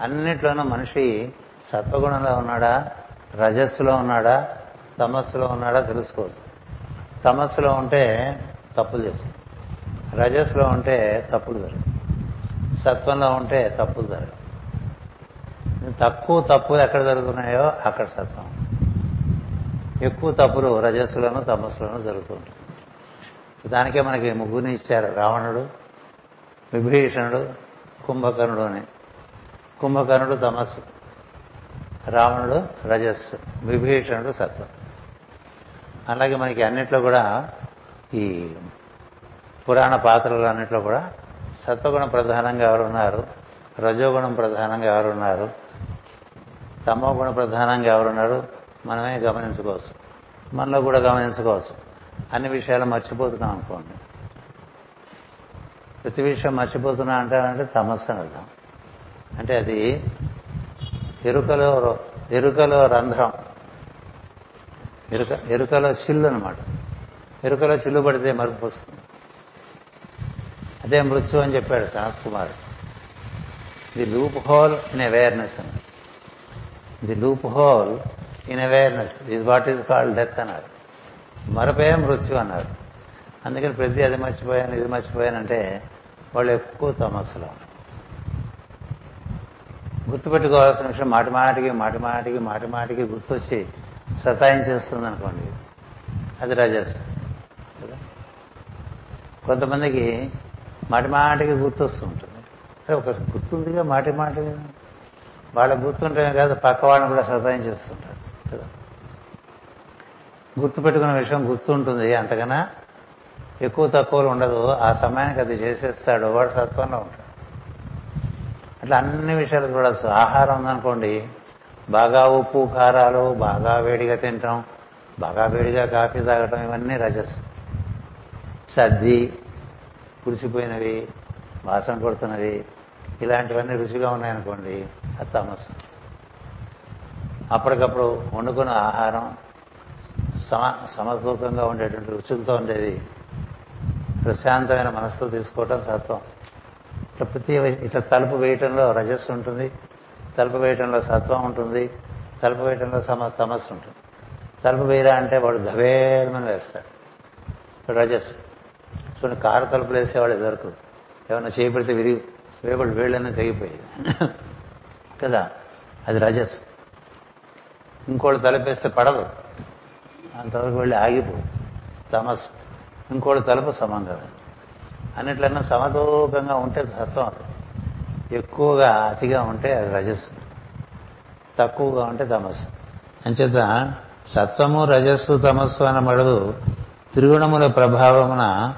అన్నిట్లోనూ మనిషి సత్వగుణంలో ఉన్నాడా? రజస్సులో ఉన్నాడా? తమస్సులో ఉన్నాడా? తెలుసుకోవచ్చు. తమస్సులో ఉంటే తప్పులు చేస్తుంది. రజస్సులో ఉంటే తప్పులు జరగదు. సత్వంలో ఉంటే తప్పులు జరగదు. తక్కువ తప్పులు ఎక్కడ జరుగుతున్నాయో అక్కడ సత్వం. ఎక్కువ తప్పులు రజస్సులోనూ తమస్సులోనూ జరుగుతూ ఉంటాయి. దానికే మనకి ముగ్గురిని ఇచ్చారు. రావణుడు విభీషణుడు కుంభకర్ణుడు అని. కుంభకర్ణుడు తమస్సు రావణుడు రజస్సు విభీషణుడు సత్వం. అలాగే మనకి అన్నిట్లో కూడా ఈ పురాణ పాత్రలు అన్నిట్లో కూడా సత్వగుణం ప్రధానంగా ఎవరున్నారు? రజోగుణం ప్రధానంగా ఎవరున్నారు? తమో గుణ ప్రధానంగా ఎవరున్నారు? మనమే గమనించుకోవచ్చు. మనలో కూడా గమనించుకోవచ్చు. అన్ని విషయాలు మర్చిపోతున్నాం అనుకోండి. ప్రతి విషయం మర్చిపోతున్నా అంటారంటే తమస్సు అని అర్థం. అంటే అది ఎరుకలో ఎరుకలో రంధ్రం. ఎరుక ఎరుకలో చిల్లు అనమాట ఎరుకలో చిల్లు పడితే మరుపు వస్తుంది. అదే మృత్యు అని చెప్పాడు Sanat Kumar. The loophole in awareness అని the loophole in awareness is what is called death అన్నారు. మరపే మృత్యు అన్నారు. అందుకని ప్రతి అది మర్చిపోయాను ఇది మర్చిపోయానంటే వాళ్ళు ఎక్కువ తమస్సులో గుర్తుపెట్టుకోవాల్సిన విషయం మాటి మాటికి మాటి మాటికి మాటి మాటికి గుర్తొచ్చి సతాయించేస్తుంది అనుకోండి అది రజస్ కదా? కొంతమందికి మాటి మాటికి గుర్తొస్తూ ఉంటుంది అంటే ఒక గుర్తుందిగా మాటి మాటికి? వాళ్ళ గుర్తుంటే కాదు పక్క వాళ్ళని కూడా సతాయించేస్తుంటారు కదా? గుర్తుపెట్టుకున్న విషయం గుర్తుంటుంది. అంతకన్నా ఎక్కువ తక్కువలు ఉండదు. ఆ సమయానికి అది చేసేస్తాడు. వాడు సత్వంలో ఉంటాడు. అట్లా అన్ని విషయాలు కూడా ఆహారం ఉందనుకోండి బాగా ఉప్పు కారాలు బాగా వేడిగా తినటం బాగా వేడిగా కాఫీ తాగటం ఇవన్నీ రజస్. సర్ది పులిసిపోయినవి వాసన కొడుతున్నవి ఇలాంటివన్నీ రుచిగా ఉన్నాయనుకోండి అది తమస్సు. అప్పటికప్పుడు వండుకున్న ఆహారం సమ సమతూకంగా ఉండేటువంటి రుచులతో ఉండేది ప్రశాంతమైన మనసుతో తీసుకోవటం సత్వం. ప్రతి ఇట్లా తలుపు వేయటంలో రజస్సు ఉంటుంది తలుపు వేయటంలో సత్వం ఉంటుంది తలుపు వేయటంలో సమ తమస్సు ఉంటుంది. తలుపు వేయరా అంటే వాడు ధవేదమని వేస్తాడు. రజస్సు. చూడండి కారు తలుపులు వేసేవాడు దొరకదు. ఏమన్నా చేయబడితే విరిగి వేపడు వేళ్ళన్నీ తెగిపోయి కదా? అది రజస్ ఇంకోళ్ళు తలుపేస్తే పడదు. అంతవరకు వెళ్ళి ఆగిపోదు. తమస్ ఇంకోళ్ళు తలుపు సమం కదా అన్నిట్లన్నా సమతూకంగా ఉంటే సత్వం అది. ఎక్కువగా అతిగా ఉంటే అది రజస్సు. తక్కువగా ఉంటే తమస్సు. అంచేత సత్వము రజస్సు తమస్సు అన్న మడుగు త్రిగుణముల ప్రభావమున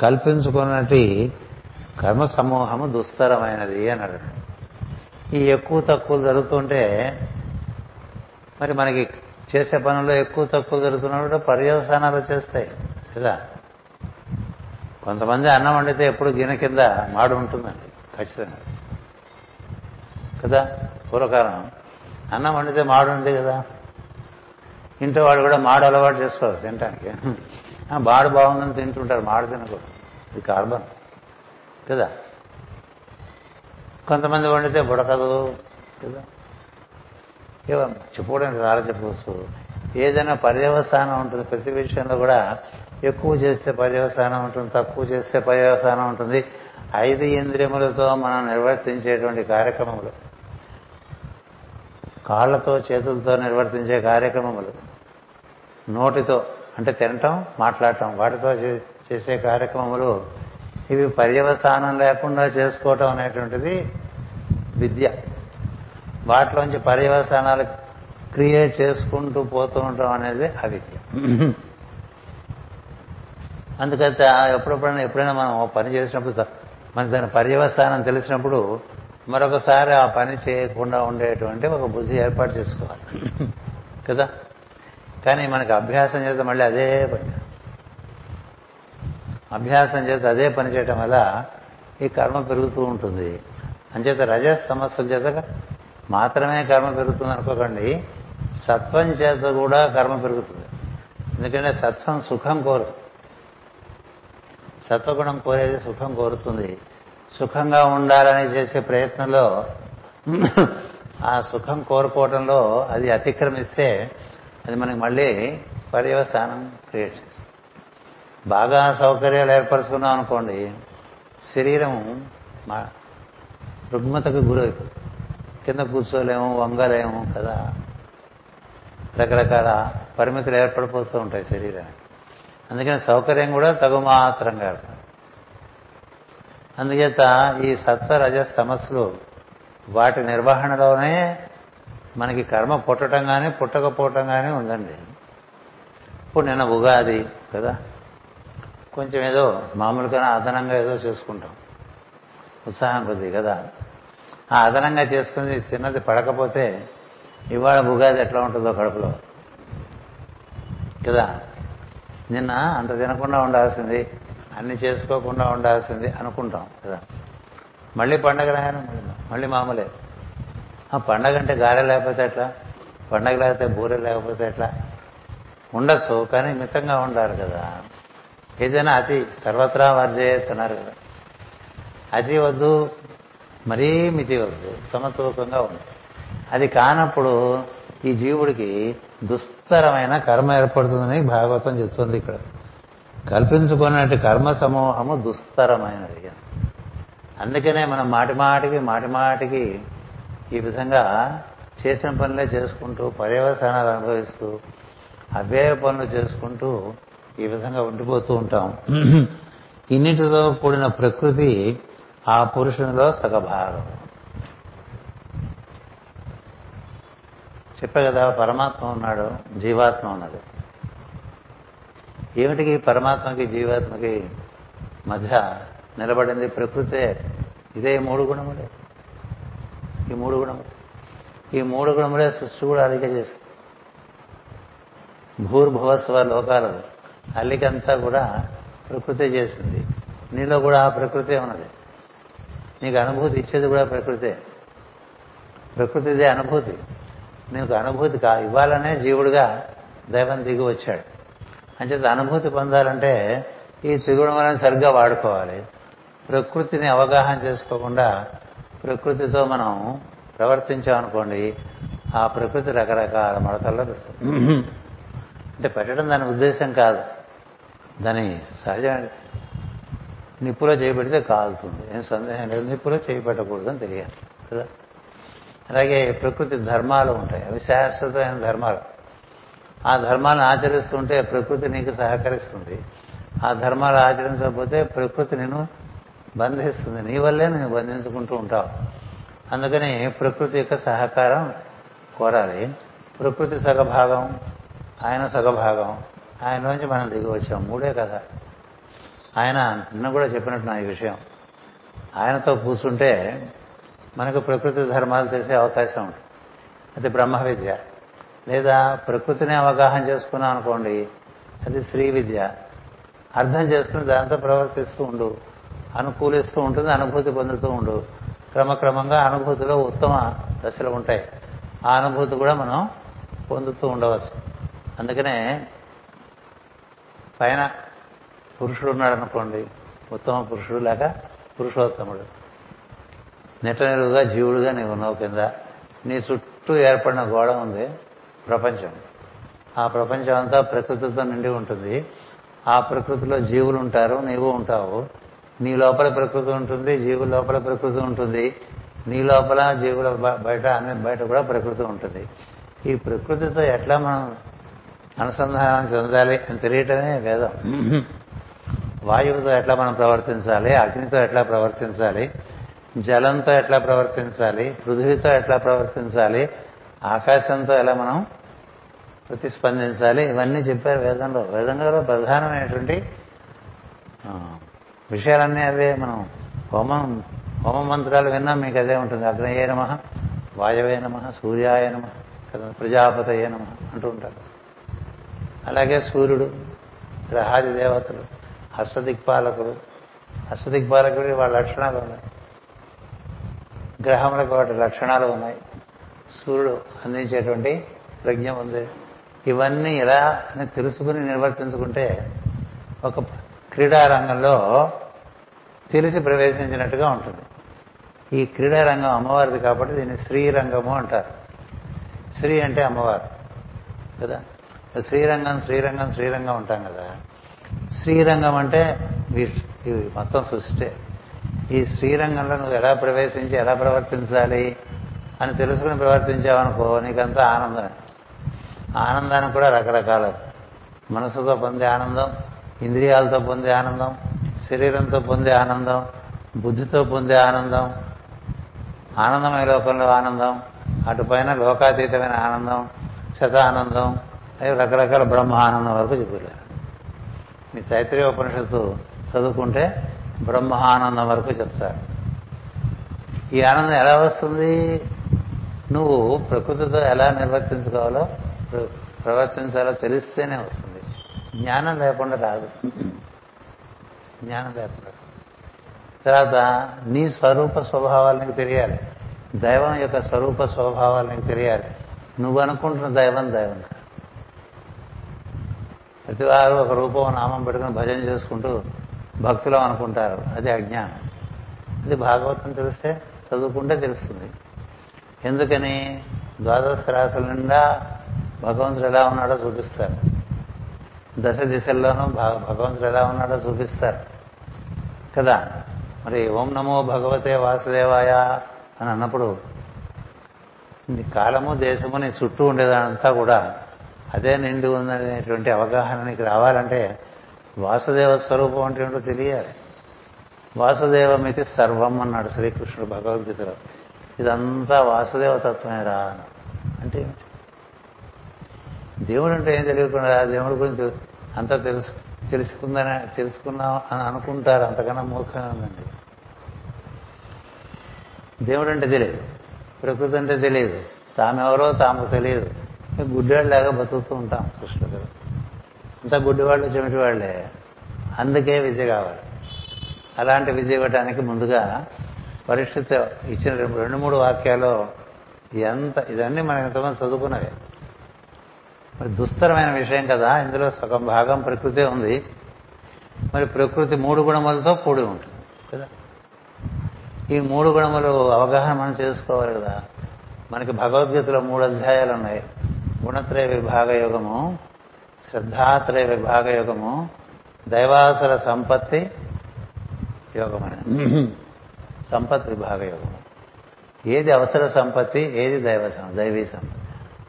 కల్పించుకున్నటి కర్మ సమూహము దుస్తరమైనది అన్నాడు ఈ ఎక్కువ తక్కువలు జరుగుతుంటే మరి మనకి చేసే పనుల్లో ఎక్కువ తక్కువ జరుగుతున్నప్పుడు పర్యవసానాలు వచ్చేస్తాయి కదా? కొంతమంది అన్నం వండితే ఎప్పుడు గిన్నె కింద మాడు ఉంటుందండి ఖచ్చితంగా. కదా? పూర్వకాలం. అన్నం వండితే మాడు ఉంది కదా? ఇంట్లో వాళ్ళు కూడా మాడు అలవాటు చేసుకోవాలి తినడానికి మాడు బాగుందని తింటుంటారు మాడు తినకూడదు. ఇది కార్బన్. కదా? కొంతమంది వండితే బుడకదు కదా? ఏవో చెప్పుకోవడానికి చాలా చెప్పవచ్చు. ఏదైనా పర్యవసానం ఉంటుంది ప్రతి విషయంలో కూడా ఎక్కువ చేస్తే పర్యవసానం ఉంటుంది తక్కువ చేస్తే పర్యవసానం ఉంటుంది. ఐదు ఇంద్రియములతో మనం నిర్వర్తించేటువంటి కార్యక్రమములు. కాళ్ళతో చేతులతో నిర్వర్తించే కార్యక్రమములు. నోటితో అంటే తినటం మాట్లాడటం వాటితో చేసే కార్యక్రమములు. ఇవి పర్యవసానం లేకుండా చేసుకోవటం అనేటువంటిది విద్య. వాటిలోంచి పర్యవసానాలు క్రియేట్ చేసుకుంటూ పోతూ ఉండటం అనేది అవిద్య. అందుకైతే ఎప్పుడెప్పుడైనా ఎప్పుడైనా మనం పని చేసినప్పుడు మనకి దాని పర్యవసానం తెలిసినప్పుడు మరొకసారి ఆ పని చేయకుండా ఉండేటువంటి ఒక బుద్ధి ఏర్పాటు చేసుకోవాలి. కదా? కానీ మనకి అభ్యాసం చేత మళ్ళీ అదే పని. అభ్యాసం చేత అదే పని చేయటం వల్ల ఈ కర్మ పెరుగుతూ ఉంటుంది. అంచేత రజస్ సమస్యల చేత మాత్రమే కర్మ పెరుగుతుంది అనుకోకండి. సత్వం చేత కూడా కర్మ పెరుగుతుంది. ఎందుకంటే సత్వం సుఖం కోరు సత్వగుణం కోరేది సుఖం కోరుతుంది. సుఖంగా ఉండాలని చేసే ప్రయత్నంలో ఆ సుఖం కోరుకోవటంలో అది అతిక్రమిస్తే అది మనకి మళ్ళీ పర్యవసానం క్రియేట్ చేస్తుంది. బాగా సౌకర్యాలు ఏర్పరచుకున్నాం అనుకోండి శరీరం రుగ్మతకు గురైపోతుంది. కింద కూర్చోలేము వంగలేము కదా. రకరకాల పరిమితులు ఏర్పడిపోతూ ఉంటాయి శరీరానికి. అందుకని సౌకర్యం కూడా తగు మాత్రంగా అందుచేత ఈ సత్వ రజ సమస్యలు వాటి నిర్వహణలోనే మనకి కర్మ పుట్టడం కానీ పుట్టకపోవటం కానీ ఉందండి. ఇప్పుడు నిన్న ఉగాది కదా కొంచెం ఏదో మామూలుగా అదనంగా ఏదో చేసుకుంటాం. ఉత్సాహం కొద్ది కదా. ఆ అదనంగా చేసుకుని తిన్నది పడకపోతే ఇవాళ ఉగాది ఎట్లా ఉంటుందో కడుపులో. కదా? నిన్న అంత తినకుండా ఉండాల్సింది అన్ని చేసుకోకుండా ఉండాల్సింది అనుకుంటాం కదా. మళ్ళీ పండగ రాయను మళ్ళీ మామూలే. ఆ పండగ అంటే గారె లేకపోతే ఎట్లా? పండగ లేకపోతే బూర లేకపోతే ఎట్లా? ఉండొచ్చు కానీ మితంగా ఉండాలి కదా. ఏదైనా అతి సర్వత్రా వర్జేత్ అన్నారు కదా. అతి వద్దు మరీ మితి వద్దు సమతూకంగా ఉంది అది కానప్పుడు ఈ జీవుడికి దుస్తరమైన కర్మ ఏర్పడుతుందని భాగవతం చెప్తుంది ఇక్కడ. కల్పించుకున్నట్టు కర్మ సమూహము దుస్తరమైనది. అందుకనే మనం మాటి మాటికి మాటి మాటికి ఈ విధంగా చేసిన పనులే చేసుకుంటూ పర్యవసానాలు అనుభవిస్తూ అవ్యయ పనులు చేసుకుంటూ ఈ విధంగా ఉండిపోతూ ఉంటాం. ఇన్నిటితో కూడిన ప్రకృతి ఆ పురుషునిలో సగభాగం. చెప్పే కదా పరమాత్మ ఉన్నాడు జీవాత్మ ఉన్నది. ఏమిటికి పరమాత్మకి జీవాత్మకి మధ్య నిలబడింది ప్రకృతే? ఇదే మూడు గుణములే. ఈ మూడు గుణములు. ఈ మూడు గుణములే సృష్టి కూడా అలిక చేస్తుంది భూర్భువస్వ లోకాలు అల్లికంతా కూడా ప్రకృతే చేసింది. నీలో కూడా ఆ ప్రకృతే ఉన్నది. నీకు అనుభూతి ఇచ్చేది కూడా ప్రకృతే. ప్రకృతిదే అనుభూతి. నీకు అనుభూతి కా ఇవ్వాలనే జీవుడిగా దైవం దిగి వచ్చాడు. అంచేత అనుభూతి పొందాలంటే ఈ త్రిగుణములను సరిగ్గా వాడుకోవాలి. ప్రకృతిని అవగాహన చేసుకోకుండా ప్రకృతితో మనం ప్రవర్తించామనుకోండి ఆ ప్రకృతి రకరకాల మడతల్లో పెడుతుంది. అంటే పెట్టడం దాని ఉద్దేశం కాదు. దాని సహజం నిప్పులో చేపెడితే కాలుతుంది. ఏం సందేహం లేదు. నిప్పులో చేయబెట్టకూడదు అని తెలియాలి. కదా? అలాగే ప్రకృతి ధర్మాలు ఉంటాయి. అవి శాశ్వతమైన ధర్మాలు. ఆ ధర్మాలను ఆచరిస్తుంటే ప్రకృతి నీకు సహకరిస్తుంది. ఆ ధర్మాలు ఆచరించకపోతే ప్రకృతి నేను బంధిస్తుంది. నీ వల్లే నేను బంధించుకుంటూ ఉంటావు. అందుకని ప్రకృతి యొక్క సహకారం కోరాలి. ప్రకృతి సగభాగం ఆయన సగభాగం. ఆయన నుంచి మనం దిగి వచ్చాం. మూడే కదా. ఆయన నిన్న కూడా చెప్పినట్టు నా ఈ విషయం. ఆయనతో కూర్చుంటే మనకు ప్రకృతి ధర్మాలు తెలిసే అవకాశం ఉంటుంది అది బ్రహ్మ విద్య. లేదా ప్రకృతిని అవగాహన చేసుకున్నాం అనుకోండి అది శ్రీ విద్య. అర్థం చేసుకుని దాంతో ప్రవర్తిస్తూ ఉండు అనుకూలిస్తూ ఉంటుంది అనుభూతి పొందుతూ ఉండు. క్రమక్రమంగా అనుభూతిలో ఉత్తమ దశలు ఉంటాయి. ఆ అనుభూతి కూడా మనం పొందుతూ ఉండవచ్చు. అందుకనే పైన పురుషుడు ఉన్నాడు అనుకోండి ఉత్తమ పురుషుడు లేక పురుషోత్తముడు. నెట్ట నిలువుగా జీవుడుగా నీవు ఉన్నావు కింద. నీ చుట్టూ ఏర్పడిన గోడ ఉంది ప్రపంచం. ఆ ప్రపంచం అంతా ప్రకృతితో నిండి ఉంటుంది. ఆ ప్రకృతిలో జీవులు ఉంటారు నీవు ఉంటావు. నీ లోపల ప్రకృతి ఉంటుంది జీవుల లోపల ప్రకృతి ఉంటుంది. నీ లోపల జీవుల బయట అన్ని బయట కూడా ప్రకృతి ఉంటుంది. ఈ ప్రకృతితో ఎట్లా మనం అనుసంధానం చెందాలి అని తెలియటమే వేదం. వాయువుతో ఎట్లా మనం ప్రవర్తించాలి అగ్నితో ఎట్లా ప్రవర్తించాలి జలంతో ఎట్లా ప్రవర్తించాలి? పృథివీతో ఎట్లా ప్రవర్తించాలి? ఆకాశంతో ఎలా మనం ప్రతిస్పందించాలి? ఇవన్నీ చెప్పారు వేదంలో. వేదంలో ప్రధానమైనటువంటి విషయాలన్నీ అవే మనం హోమం హోమ మంత్రాలు విన్నా మీకు అదే ఉంటుంది. అగ్నయే నమ వాయవే నమ సూర్యాయ నమ ప్రజాపతయే నమ అంటూ ఉంటారు. అలాగే సూర్యుడు గ్రహాది దేవతలు హస్తదిక్పాలకుడు. హస్తదిక్పాలకుడి వాళ్ళ లక్షణాలు ఉన్నాయి. గ్రహములకు వాటి లక్షణాలు ఉన్నాయి. సూర్యుడు అందించేటువంటి ప్రజ్ఞ ఉంది. ఇవన్నీ ఇలా అని తెలుసుకుని నిర్వర్తించుకుంటే ఒక క్రీడారంగంలో తెలిసి ప్రవేశించినట్టుగా ఉంటుంది. ఈ క్రీడారంగం అమ్మవారిది కాబట్టి దీన్ని శ్రీరంగము అంటారు. శ్రీ అంటే అమ్మవారు కదా? శ్రీరంగం శ్రీరంగం శ్రీరంగం ఉంటాం కదా? శ్రీరంగం అంటే ఇవి మొత్తం సృష్టి. ఈ శ్రీరంగంలో నువ్వు ఎలా ప్రవేశించి ఎలా ప్రవర్తించాలి అని తెలుసుకుని ప్రవర్తించావనుకో నీకంతా ఆనందమే. ఆనందానికి కూడా రకరకాల. మనసుతో పొందే ఆనందం ఇంద్రియాలతో పొందే ఆనందం శరీరంతో పొందే ఆనందం బుద్ధితో పొందే ఆనందం ఆనందమయ లోకంలో ఆనందం అటుపైన లోకాతీతమైన ఆనందం శత ఆనందం అవి రకరకాల బ్రహ్మ ఆనందం వరకు చెప్పారు మీ తైత్రీయ ఉపనిషత్తు చదువుకుంటే బ్రహ్మ ఆనందం వరకు చెప్తారు. ఈ ఆనందం ఎలా వస్తుంది? నువ్వు ప్రకృతితో ఎలా నిర్వర్తించుకోవాలో ప్రవర్తించాలో తెలిస్తేనే వస్తుంది. జ్ఞానం లేకుండా రాదు. జ్ఞానం లేకుండా. తర్వాత నీ స్వరూప స్వభావాలు నీకు తెలియాలి. దైవం యొక్క స్వరూప స్వభావాలు నీకు తెలియాలి. నువ్వు అనుకుంటున్న దైవం దైవం కాదు. ప్రతివారు ఒక రూపం నామం పెట్టుకుని భజన చేసుకుంటూ భక్తులం అనుకుంటారు. అది అజ్ఞానం. ఇది భాగవతం తెలిస్తే చదువుకుంటే తెలుస్తుంది. ఎందుకని? ద్వాదశ రాశుల నిండా భగవంతుడు ఎలా ఉన్నాడో చూపిస్తారు. దశ దిశల్లోనూ భగవంతుడు ఎలా ఉన్నాడో చూపిస్తారు. కదా? మరి ఓం నమో భగవతే వాసుదేవాయ అని అన్నప్పుడు కాలము దేశము నీ చుట్టూ ఉండేదంతా కూడా అదే నిండి ఉందనేటువంటి అవగాహన నీకు రావాలంటే వాసుదేవ స్వరూపం అంటే ఏంటో తెలియాలి. వాసుదేవమితి సర్వం అన్నాడు శ్రీకృష్ణుడు భగవద్గీతలో. ఇదంతా వాసుదేవ తత్వమేరా అంటే ఏమిటి? దేవుడు అంటే ఏం తెలియకుండా దేవుడి గురించి అంతా తెలుసు తెలుసుకుందని తెలుసుకున్నాం అని అనుకుంటారు. అంతకన్నా మూర్ఖంగా ఉందండి దేవుడు అంటే తెలియదు. ప్రకృతి అంటే తెలియదు. తామెవరో తాము తెలియదు. గుడ్డేళ్ళలాగా బతుకుతూ ఉంటాం కృష్ణుడు. కదా అంతా గుడ్డివాళ్ళు చెమిటి వాళ్ళే అందుకే విద్య కావాలి. అలాంటి విద్య ఇవ్వడానికి ముందుగా పరిస్థితి ఇచ్చిన రెండు మూడు వాక్యాలు ఎంత ఇదన్నీ మనం ఎంతమంది చదువుకున్నవే. మరి దుస్తరమైన విషయం కదా ఇందులో సగం భాగం ప్రకృతే ఉంది. మరి ప్రకృతి మూడు గుణములతో కూడి ఉంటుంది కదా? ఈ మూడు గుణములు అవగాహన మనం చేసుకోవాలి కదా. మనకి భగవద్గీతలో మూడు అధ్యాయాలు ఉన్నాయి. గుణత్రయ విభాగ యోగము శ్రద్ధాత్రయ విభాగ యోగము దైవాసుర సంపత్తి యోగమని సంపత్ విభాగ యోగము ఏది అవసర సంపత్తి ఏది దైవ దైవీ సంపత్తి.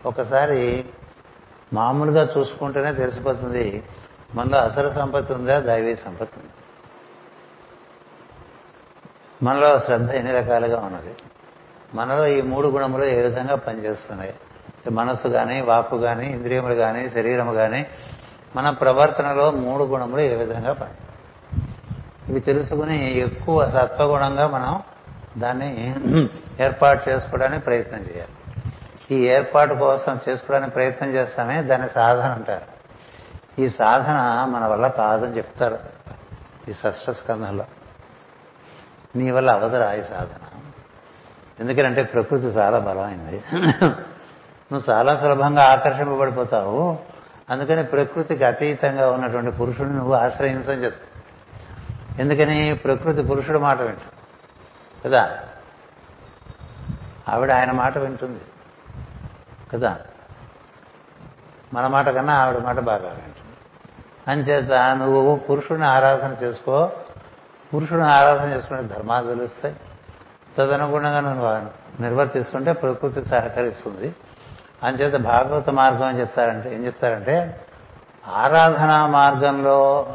ఒకసారి మామూలుగా చూసుకుంటేనే తెలిసిపోతుంది మనలో అసలు సంపత్తి ఉందా దైవీ సంపత్తి ఉందా? మనలో శ్రద్ధ ఎన్ని రకాలుగా ఉన్నది? మనలో ఈ మూడు గుణములు ఏ విధంగా పనిచేస్తున్నాయి? మనస్సు కానీ వాక్కు కానీ ఇంద్రియములు కానీ శరీరము కానీ మన ప్రవర్తనలో మూడు గుణములు ఏ విధంగా పని ఇవి తెలుసుకుని ఎక్కువ సత్వగుణంగా మనం దాన్ని ఏర్పాటు చేసుకోవడానికి ప్రయత్నం చేయాలి. ఈ ఏర్పాటు కోసం చేసుకోవడానికి ప్రయత్నం చేస్తామే దాన్ని సాధన అంటారు. ఈ సాధన మన వల్ల కాదని చెప్తారు ఈ షష్ఠస్కంధంలో నీ వల్ల అవదరా ఈ సాధన. ఎందుకంటే ప్రకృతి చాలా బలమైంది. నువ్వు చాలా సులభంగా ఆకర్షింపబడిపోతావు. అందుకని ప్రకృతికి అతీతంగా ఉన్నటువంటి పురుషుడిని నువ్వు ఆశ్రయించని చెప్తావు ఎందుకని? ప్రకృతి పురుషుడు మాట వింటుంది కదా? ఆవిడ ఆయన మాట వింటుంది. కదా? మన మాట కన్నా ఆవిడ మాట బాగా వింటుంది. అంచేత నువ్వు పురుషుడిని ఆరాధన చేసుకో. పురుషుడిని ఆరాధన చేసుకునే ధర్మాలు తెలుస్తాయి. తదనుగుణంగా నువ్వు నిర్వర్తిస్తుంటే ప్రకృతి సహకరిస్తుంది. అంచేత భాగవత మార్గం అని చెప్తారంటే ఏం చెప్తారంటే ఆరాధనా మార్గంలో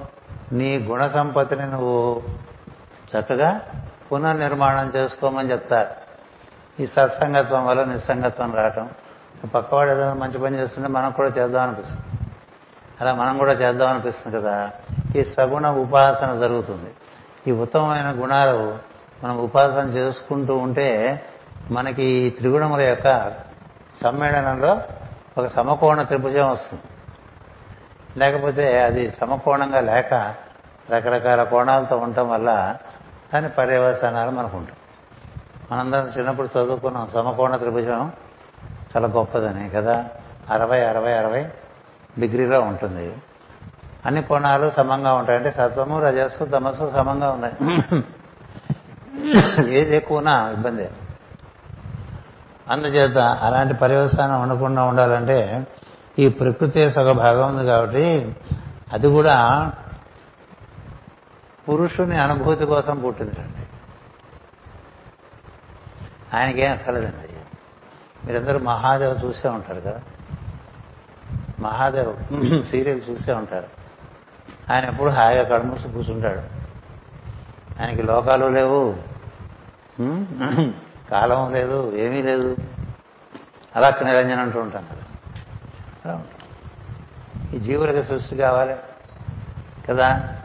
నీ గుణ సంపత్తిని నువ్వు చక్కగా పునర్నిర్మాణం చేసుకోమని చెప్తారు. ఈ సత్సంగత్వం వల్ల నిస్సంగత్వం రావటం. పక్కవాడు ఏదైనా మంచి పని చేస్తుంటే మనం కూడా చేద్దాం అనిపిస్తుంది. అలా మనం కూడా చేద్దాం అనిపిస్తుంది కదా. ఈ సగుణ ఉపాసన జరుగుతుంది. ఈ ఉత్తమమైన గుణాలు మనం ఉపాసన చేసుకుంటూ ఉంటే మనకి ఈ త్రిగుణముల యొక్క సమ్మేళనంలో ఒక సమకోణ త్రిభుజం వస్తుంది. లేకపోతే అది సమకోణంగా లేక రకరకాల కోణాలతో ఉండటం వల్ల దాని పర్యవసానాలు మనకు ఉంటాం మనందరం చిన్నప్పుడు చదువుకున్నాం సమకోణ త్రిభుజం చాలా గొప్పదని కదా? అరవై అరవై అరవై డిగ్రీలో ఉంటుంది. అన్ని కోణాలు సమంగా ఉంటాయి అంటే సత్వము రజస్సు తమస్సు సమంగా ఉన్నాయి. ఏది ఎక్కువనా? ఇబ్బంది. అందుచేత అలాంటి పర్యవసానం ఉండకుండా ఉండాలంటే ఈ ప్రకృతి సగ భాగం ఉంది కాబట్టి అది కూడా పురుషుని అనుభూతి కోసం పుట్టిందండి. ఆయనకేం అక్కర్లేదండి. మీరందరూ మహాదేవ్ చూసే ఉంటారు కదా. మహాదేవ్ సీరియల్ చూసే ఉంటారు. ఆయన ఎప్పుడు హాయిగా కడుమూసి కూర్చుంటాడు. ఆయనకి లోకాలు లేవు. కాలం లేదు ఏమీ లేదు. అలా నిరంజన అంటూ ఉంటాం కదా. అలా ఉంటాం ఈ జీవులకు సృష్టి కావాలి కదా.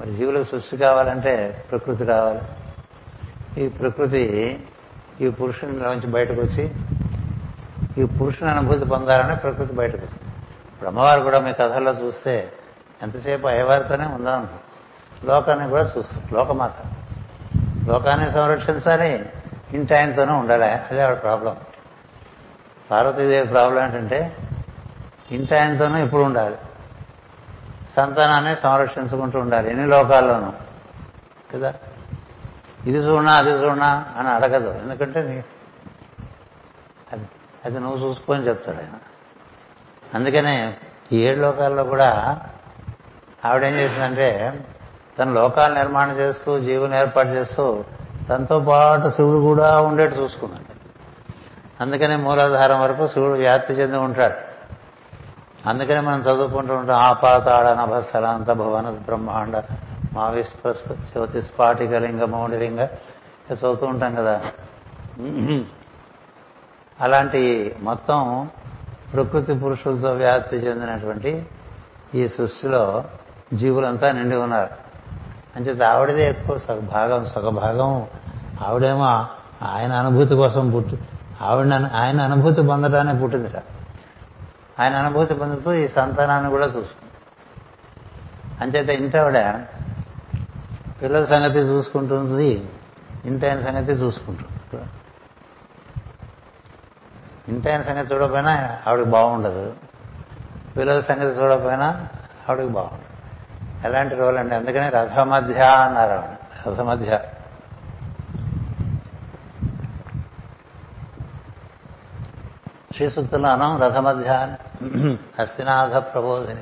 మరి జీవులకు సృష్టి కావాలంటే ప్రకృతి కావాలి. ఈ ప్రకృతి ఈ పురుషునిలోంచి బయటకు వచ్చి ఈ పురుషుని అనుభూతి పొందాలనే ప్రకృతి బయటకు వస్తుంది. ఇప్పుడు అమ్మవారు కూడా మీ కథల్లో చూస్తే ఎంతసేపు అయ్యవారితోనే ఉందాం లోకాన్ని కూడా చూస్తాం లోకమాత. లోకాన్ని సంరక్షించాలి. ఇంటి ఆయనతోనే ఉండాలి. అదే ఆవిడ ప్రాబ్లం. పార్వతీదేవి ప్రాబ్లం ఏంటంటే ఇంటి ఆయనతోనూ ఇప్పుడు ఉండాలి. సంతానాన్ని సంరక్షించుకుంటూ ఉండాలి. ఎన్ని లోకాల్లోనూ. కదా? ఇది చూడనా అది చూడనా అని అడగదు. ఎందుకంటే నీ అది అది నువ్వు చూసుకొని చెప్తాడు ఆయన. అందుకనే ఈ ఏడు లోకాల్లో కూడా ఆవిడేం చేసిందంటే తన లోకాలు నిర్మాణం చేస్తూ జీవులు ఏర్పాటు చేస్తూ తనతో పాటు శివుడు కూడా ఉండేట్టు చూసుకున్నాడు. అందుకనే మూలాధారం వరకు శివుడు వ్యాప్తి చెంది ఉంటాడు. అందుకనే మనం చదువుకుంటూ ఉంటాం ఆపాతాళ నభస్థలాంత భువన బ్రహ్మాండ మా జ్యోతి స్ఫాటిక లింగ మౌనిలింగ చదువుతూ ఉంటాం కదా. అలాంటి మొత్తం ప్రకృతి పురుషులతో వ్యాప్తి చెందినటువంటి ఈ సృష్టిలో జీవులంతా నిండి ఉన్నారు. అంచేత ఆవిడదే ఎక్కువ సగ భాగం సగ ఆవిడేమో ఆయన అనుభూతి కోసం పుట్టి ఆవిడ ఆయన అనుభూతి పొందడానే పుట్టిందిట. ఆయన అనుభూతి పొందుతూ ఈ సంతానాన్ని కూడా చూసుకుంది. అంచేత ఇంటి ఆవిడ పిల్లల సంగతి చూసుకుంటుంది ఇంటాయన సంగతి చూసుకుంటుంది. ఇంటి ఆయన సంగతి చూడకపోయినా ఆవిడకి బాగుండదు. పిల్లల సంగతి చూడకపోయినా ఆవిడకి బాగుండదు. ఎలాంటి రోల్ అండి అందుకనే రథమధ్య అన్నారు రథమధ్య. శ్రీ సూక్తుల్లో అనం రథమధ్య హస్తినాథ ప్రబోధిని.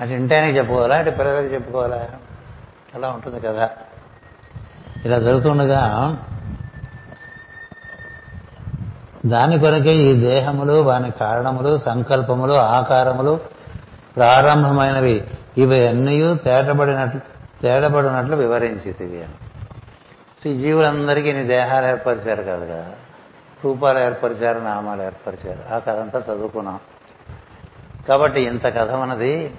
అటు ఇంటానికి చెప్పుకోవాలా? అటు పిల్లలకి చెప్పుకోవాలా? అలా ఉంటుంది కదా ఇలా జరుగుతుండగా దాని కొరకే ఈ దేహములు వాని కారణములు సంకల్పములు ఆకారములు ప్రారంభమైనవి. ఇవి అన్నీ తేటబడినట్లు తేడబడినట్లు వివరించితివి అని. ఈ జీవులందరికీ నీ దేహాలు ఏర్పరిచారు కదా రూపాలు ఏర్పరిచారు నామాలు ఏర్పరిచారు. ఆ కథ అంతా చదువుకున్నాం. కాబట్టి ఇంత కథ ఉన్నది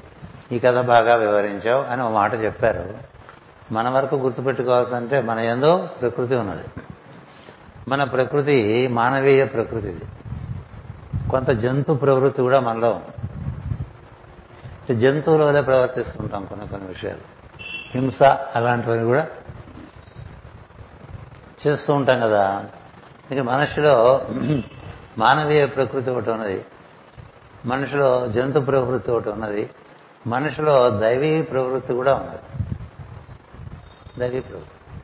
ఈ కథ బాగా వివరించావు అని ఒక మాట చెప్పారు. మన వరకు గుర్తుపెట్టుకోవాల్సిందంటే మన ఏందో ప్రకృతి ఉన్నది. మన ప్రకృతి మానవీయ ప్రకృతిది. కొంత జంతు ప్రవృత్తి కూడా మనలో ఉంది. జంతువుల వల్లే ప్రవర్తిస్తుంటాం కొన్ని కొన్ని విషయాలు. హింస అలాంటివన్నీ కూడా చేస్తూ ఉంటాం కదా. ఇక మనిషిలో మానవీయ ప్రకృతి ఒకటి ఉన్నది. మనిషిలో జంతు ప్రవృత్తి ఒకటి ఉన్నది. మనిషిలో దైవీ ప్రవృత్తి కూడా ఉన్నది. దైవీ ప్రవృత్తి.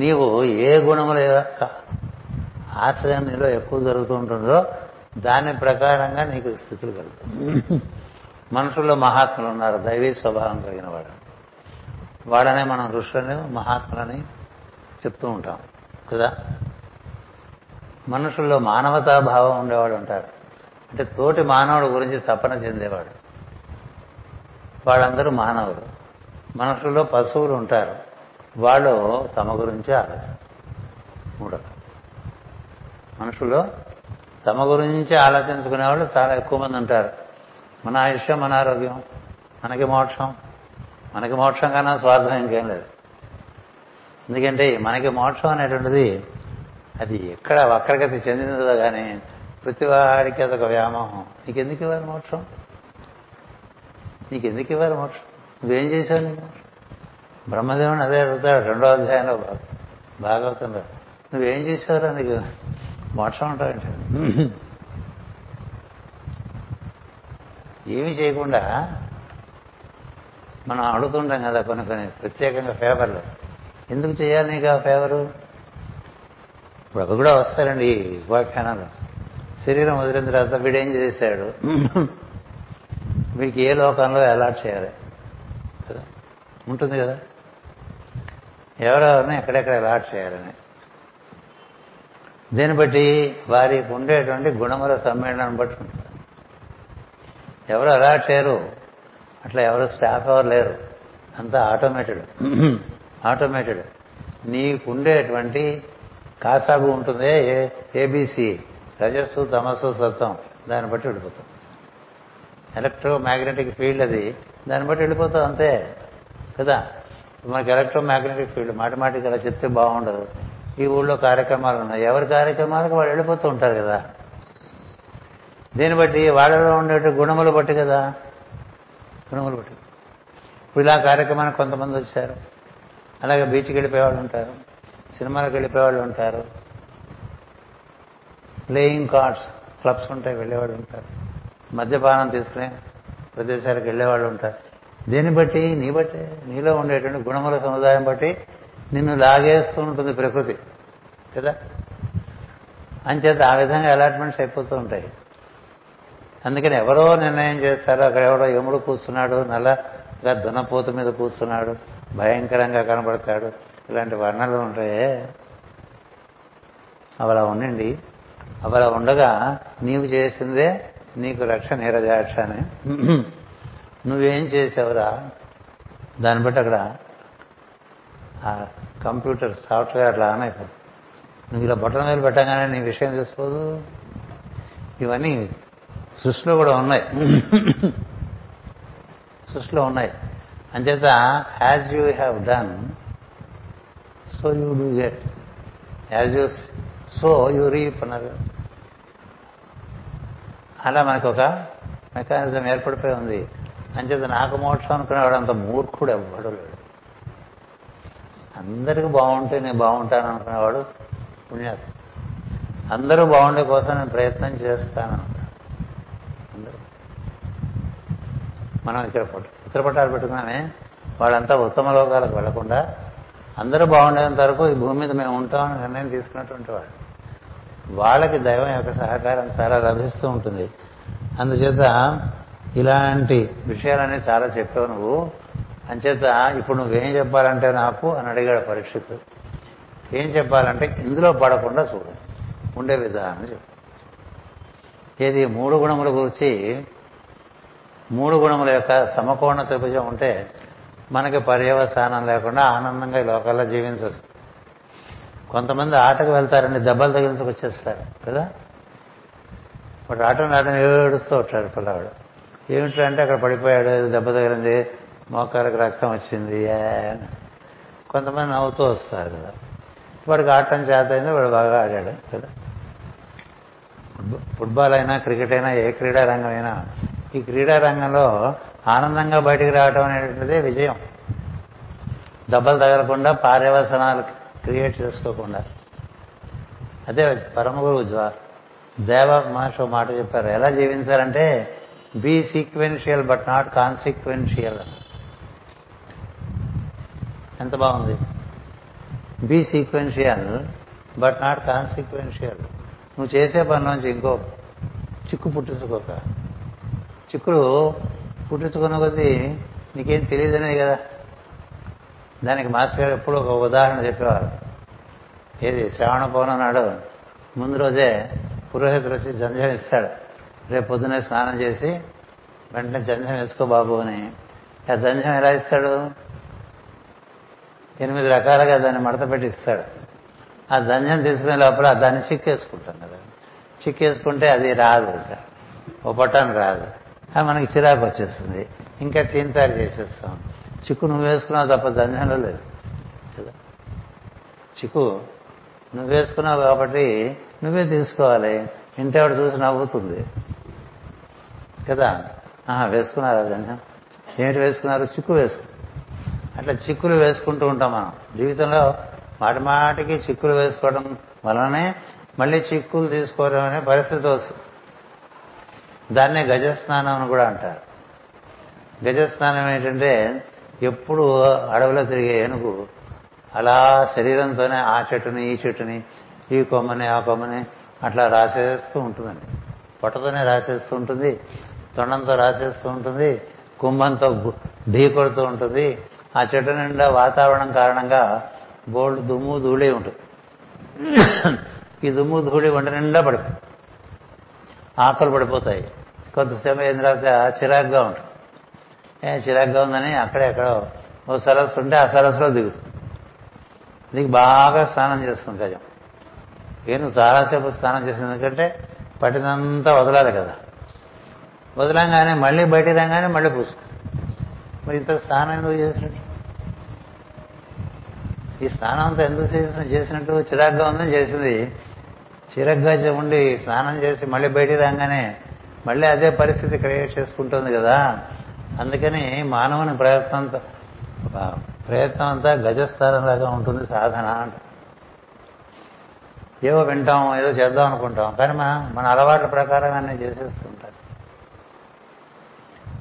నీవు ఏ గుణముల ఆశ్రయం నీలో ఎక్కువ జరుగుతూ ఉంటుందో దాని ప్రకారంగా నీకు స్థితులు కలుగుతాయి. మనుషుల్లో మహాత్ములు ఉన్నారు. దైవీ స్వభావం కలిగిన వాడు. వాడనే మనం ఋషులని మహాత్ములని చెప్తూ ఉంటాం. కదా? మనుషుల్లో మానవతా భావం ఉండేవాడు ఉంటారు అంటే తోటి మానవుడు గురించి తపన చెందేవాడు. వాళ్ళందరూ మానవులు. మనుషుల్లో పశువులు ఉంటారు. వాళ్ళు తమ గురించి ఆలోచించారు. మూడవ మనుషుల్లో తమ గురించి ఆలోచించుకునే వాళ్ళు చాలా ఎక్కువ మంది ఉంటారు. మన ఆయుష్యం మన ఆరోగ్యం. మనకి మోక్షం. మనకి మోక్షం కన్నా స్వార్థం ఇంకేం లేదు. ఎందుకంటే మనకి మోక్షం అనేటువంటిది అది ఎక్కడ వక్రగతి చెందినదో కానీ ప్రతివాడికి అదొక వ్యామోహం. నీకెందుకు ఇవ్వాలి మోక్షం? నీకెందుకు ఇవ్వాలి మోక్షం? నువ్వేం చేశావు నీకు? బ్రహ్మదేవుని అదే అడుగుతాడు రెండో అధ్యాయంలో భాగవతంలో నువ్వేం చేశావురా నీకు? మోక్షం ఉంటావంటే ఏమి చేయకుండా మనం అడుగుతుంటాం కదా కొన్ని కొన్ని ప్రత్యేకంగా ఫేవర్లు ఎందుకు చేయాలి నీకు ఆ ఫేవరు ఇప్పుడు అవి కూడా వస్తారండి ఈ ఉపాఖ్యానాలు శరీరం వదిలిన తర్వాత వీడేం చేశాడు? వీడికి ఏ లోకంలో అలాట్ చేయాలి? కదా? ఉంటుంది కదా? ఎవరెవరిని ఎక్కడెక్కడ అలాట్ చేయాలని. దీన్ని బట్టి వారికి ఉండేటువంటి గుణముల సమ్మేళనాన్ని బట్టి ఉంటుంది. ఎవరు అలాట్ చేయరు. అట్లా ఎవరు స్టాఫ్ ఎవరు లేరు. అంతా ఆటోమేటెడ్. ఆటోమేటెడ్. నీకుండేటువంటి కాసాగు ఉంటుంది. ఏబీసీ రజస్సు తమస్సు సత్వం. దాన్ని బట్టి వెళ్ళిపోతాం. ఎలక్ట్రో మ్యాగ్నెటిక్ ఫీల్డ్ అది. దాన్ని బట్టి వెళ్ళిపోతాం అంతే. కదా? మనకి ఎలక్ట్రో మ్యాగ్నెటిక్ ఫీల్డ్ మాటిమాటికి అలా చెప్తే బాగుండదు. ఈ ఊళ్ళో కార్యక్రమాలు ఉన్నాయి. ఎవరి కార్యక్రమాలకు వాళ్ళు వెళ్ళిపోతూ ఉంటారు కదా? దీన్ని బట్టి వాళ్ళలో ఉండే గుణములు బట్టి కదా. గుణములు బట్టి. ఇప్పుడు ఇలా కార్యక్రమానికి కొంతమంది వచ్చారు. అలాగే బీచ్కి వెళ్ళిపోయేవాళ్ళు ఉంటారు. సినిమాలకు వెళ్ళిపోయేవాళ్ళు ఉంటారు. ప్లేయింగ్ కార్డ్స్ క్లబ్స్ ఉంటాయి వెళ్ళేవాళ్ళు ఉంటారు. మద్యపానం తీసుకునే ప్రదేశాలకు వెళ్ళేవాళ్ళు ఉంటారు. దీన్ని బట్టి నీ బట్టి నీలో ఉండేటువంటి గుణముల సముదాయం బట్టి నిన్ను లాగేస్తూ ఉంటుంది ప్రకృతి. కదా? అంచేత ఆ విధంగా అలాట్మెంట్స్ అయిపోతూ ఉంటాయి. అందుకని ఎవరో నిర్ణయం చేస్తారో అక్కడ ఎవడో ఎముడు కూర్చున్నాడు నల్లగా దున్నపోతు మీద కూర్చున్నాడు భయంకరంగా కనబడతాడు. ఇలాంటి వర్ణనలు ఉంటాయే అవలా ఉండండి. అవలా ఉండగా నీవు చేసిందే నీకు రక్ష నీరజాక్ష అని. నువ్వేం చేసావురా? దాన్ని బట్టి అక్కడ ఆ కంప్యూటర్ సాఫ్ట్వేర్ అట్లా ఆన్ అయిపోతుంది. నువ్వు ఇలా బొట్టల మీద పెట్టగానే నీ విషయం తెలిసిపోదు. ఇవన్నీ సృష్టిలో కూడా ఉన్నాయి. సృష్టిలో ఉన్నాయి. అంచేత as you have done so you do get as you sow you reap అన్నారు అలా మనకు ఒక మెకానిజం ఏర్పడిపోయి ఉంది. అంచేత నాకు మోక్షం అనుకునేవాడు అంత మూర్ఖుడు ఎవ్వడు లేడు. అందరికీ బాగుంటే నేను బాగుంటాను అనుకునేవాడు పుణ్యాత్ అందరూ బాగుండే కోసం నేను ప్రయత్నం చేస్తాను అందరూ మనం ఇక్కడ చిత్రపటాలు పెట్టుకున్నామే. వాళ్ళంతా ఉత్తమ లోకాలకు వెళ్ళకుండా అందరూ బాగుండేంత వరకు ఈ భూమి మీద మేము ఉంటామని నిర్ణయం తీసుకున్నటువంటి వాడు వాళ్ళకి దైవం యొక్క సహకారం చాలా లభిస్తూ ఉంటుంది. అందుచేత ఇలాంటి విషయాలన్నీ చాలా చెప్పావు నువ్వు. అంచేత ఇప్పుడు నువ్వేం చెప్పాలంటే నాకు అని అడిగాడు పరీక్షిత్. ఏం చెప్పాలంటే ఇందులో పడకుండా చూడు. ఉండే విధానం చెప్పు. ఏది మూడు గుణముల గురించి మూడు గుణముల యొక్క సమకోణ త్రిభుజం ఉంటే మనకి పర్యవసానం లేకుండా ఆనందంగా ఈ లోకల్లో జీవించచ్చు కొంతమంది ఆటకు వెళ్తారండి దెబ్బలు తగిలించుకొచ్చేస్తారు కదా? వాడు ఆటను ఆటను ఏడుస్తూ ఉంటాడు పిల్లవాడు. ఏమిటంటే అక్కడ పడిపోయాడు దెబ్బ తగిలింది మోకాలకు రక్తం వచ్చింది అని. కొంతమంది నవ్వుతూ వస్తారు. కదా వాడికి ఆడటం చేతైంది వాడు బాగా ఆడాడు కదా? ఫుట్బాల్ అయినా క్రికెట్ అయినా ఏ క్రీడారంగం అయినా ఈ క్రీడా రంగంలో ఆనందంగా బయటికి రావడం అనేటువంటిదే విజయం. దెబ్బలు తగలకుండా పార్యవసనాలు క్రియేట్ చేసుకోకుండా. అదే పరమ గురువు జ్వా దేవ మహర్షి మాట చెప్పారు. ఎలా జీవించాలంటే be sequential but not consequential ఎంత బాగుంది. Be sequential but not consequential నువ్వు చేసే పని నుంచి ఇంకో చిక్కు పుట్టించుకోక. చిక్కుడు పుట్టించుకున్న కొద్దీ నీకేం తెలియదనే కదా. దానికి మాస్టర్ గారు ఎప్పుడు ఒక ఉదాహరణ చెప్పేవారు. ఏది శ్రావణ పౌర్ణం నాడు ముందు రోజే పురోహితుడు వచ్చి జంజం ఇస్తాడు. రేపు పొద్దునే స్నానం చేసి వెంటనే జంజం వేసుకో బాబు అని. ఆ జంజం ఎలా ఇస్తాడు? ఎనిమిది రకాలుగా దాన్ని మడత పెట్టి ఇస్తాడు. ఆ జంజం తీసుకునే లోపల దాన్ని చిక్కేసుకుంటాం కదా. చిక్కేసుకుంటే అది రాదు ఇంకా. ఓ పట్టాను రాదు. అది మనకి చిరాకు వచ్చేస్తుంది. ఇంకా తీన్తారు చేసేస్తాం. చిక్కు నువ్వు వేసుకున్నావు తప్ప జంజంలో లేదు. కదా? చిక్కు నువ్వు వేసుకున్నావు కాబట్టి నువ్వే తీసుకోవాలి. ఇంటి ఆవిడ చూసి నవ్వుతుంది. కదా? ఆహా వేసుకున్నారా జంజం ఏమిటి వేసుకున్నారు? చిక్కు వేసుకు. అట్లా చిక్కులు వేసుకుంటూ ఉంటాం మనం. జీవితంలో మాటి మాటికి చిక్కులు వేసుకోవడం వలనే మళ్ళీ చిక్కులు తీసుకోవడం అనే పరిస్థితి వస్తుంది. దాన్నే గజస్నానం అని కూడా అంటారు. గజస్నానం ఏంటంటే ఎప్పుడు అడవిలో తిరిగే ఏనుగు అలా శరీరంతోనే ఆ చెట్టుని ఈ చెట్టుని ఈ కొమ్మని ఆ కొమ్మని అట్లా రాసేస్తూ ఉంటుందండి. పొట్టతోనే రాసేస్తూ ఉంటుంది తొండంతో రాసేస్తూ ఉంటుంది కుంభంతో ఢీ కొడుతూ ఉంటుంది. ఆ చెట్టు నిండా వాతావరణం కారణంగా బోల్డ్ దుమ్ము ధూళి ఉంటుంది. ఈ దుమ్ము ధూళి వంట నిండా పడిపోతుంది. ఆకలి పడిపోతాయి. కొంతసేపు అయిన తర్వాత చిరాగ్గా ఉంటుంది. ఏ చిరాగ్గా ఉందని అక్కడే ఎక్కడో ఓ సరస్సు ఉంటే ఆ సరస్సులో దిగుతుంది. నీకు బాగా స్నానం చేస్తుంది గజం. నేను చాలాసేపు స్నానం చేసింది ఎందుకంటే పట్టినంతా వదలాలి కదా. వదలంగానే మళ్ళీ బయటికి రాగానే మళ్ళీ పూసుకుంది మరి ఇంత స్నానం ఎందుకు చేసినట్టు ఈ స్నానం అంతా ఎందుకు చేసిన చేసినట్టు చిరాగ్గా ఉందని చేసింది చిరగ్గా ఉండి స్నానం చేసి మళ్ళీ బయటికి రాగానే మళ్ళీ అదే పరిస్థితి క్రియేట్ చేసుకుంటుంది కదా. అందుకని మానవుని ప్రయత్నం ప్రయత్నం అంతా గజస్థానంలాగా ఉంటుంది సాధన అంట. ఏవో వింటాం ఏదో చేద్దాం అనుకుంటాం కానీ మన మన అలవాట్ల ప్రకారం అన్నీ చేసేస్తుంటారు.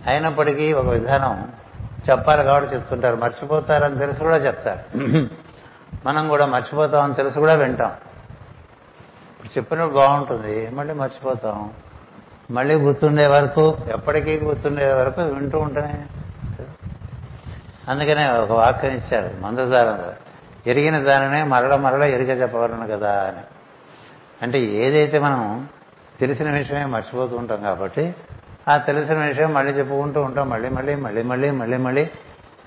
అయినప్పటికీ ఒక విధానం చెప్పాలి కాబట్టి చెప్తుంటారు. మర్చిపోతారని తెలిసి కూడా చెప్తారు. మనం కూడా మర్చిపోతామని తెలిసి కూడా వింటాం. చెప్పినప్పుడు బాగుంటుంది. మళ్ళీ మర్చిపోతాం. మళ్ళీ గుర్తుండే వరకు ఎప్పటికీ గుర్తుండే వరకు వింటూ ఉంటానే అందుకనే ఒక వాక్యం ఇచ్చారు మందసారంలో. ఎరిగిన దానినే మరల మరల ఎరిగ చెప్పవలను కదా అని. అంటే ఏదైతే మనం తెలిసిన విషయమే మర్చిపోతూ ఉంటాం కాబట్టి ఆ తెలిసిన విషయం మళ్ళీ చెప్పుకుంటూ ఉంటాం మళ్ళీ మళ్ళీ మళ్ళీ మళ్ళీ మళ్ళీ మళ్ళీ.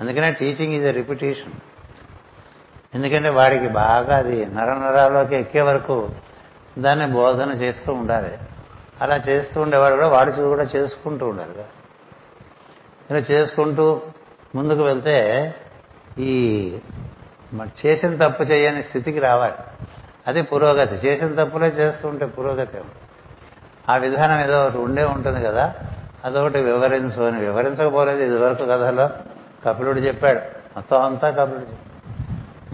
అందుకనే టీచింగ్ ఈజ్ ఎ రిపిటేషన్ ఎందుకంటే వాడికి బాగా అది నర నరాల్లోకి ఎక్కే వరకు దాన్ని బోధన చేస్తూ ఉండాలి. అలా చేస్తూ ఉండేవాడు కూడా వాడి కూడా చేసుకుంటూ ఉండాలి కదా. ఇలా చేసుకుంటూ ముందుకు వెళ్తే ఈ చేసిన తప్పు చేయని స్థితికి రావాలి. అది పురోగతి. చేసిన తప్పులే చేస్తూ ఉంటే పురోగతి ఆ విధానం ఏదో ఒకటి ఉండే ఉంటుంది కదా. అదొకటి వివరించు అని. వివరించకపోలేదు ఇదివరకు కథలో కపిలుడు చెప్పాడు. మొత్తం అంతా కపిలుడు చెప్పాడు.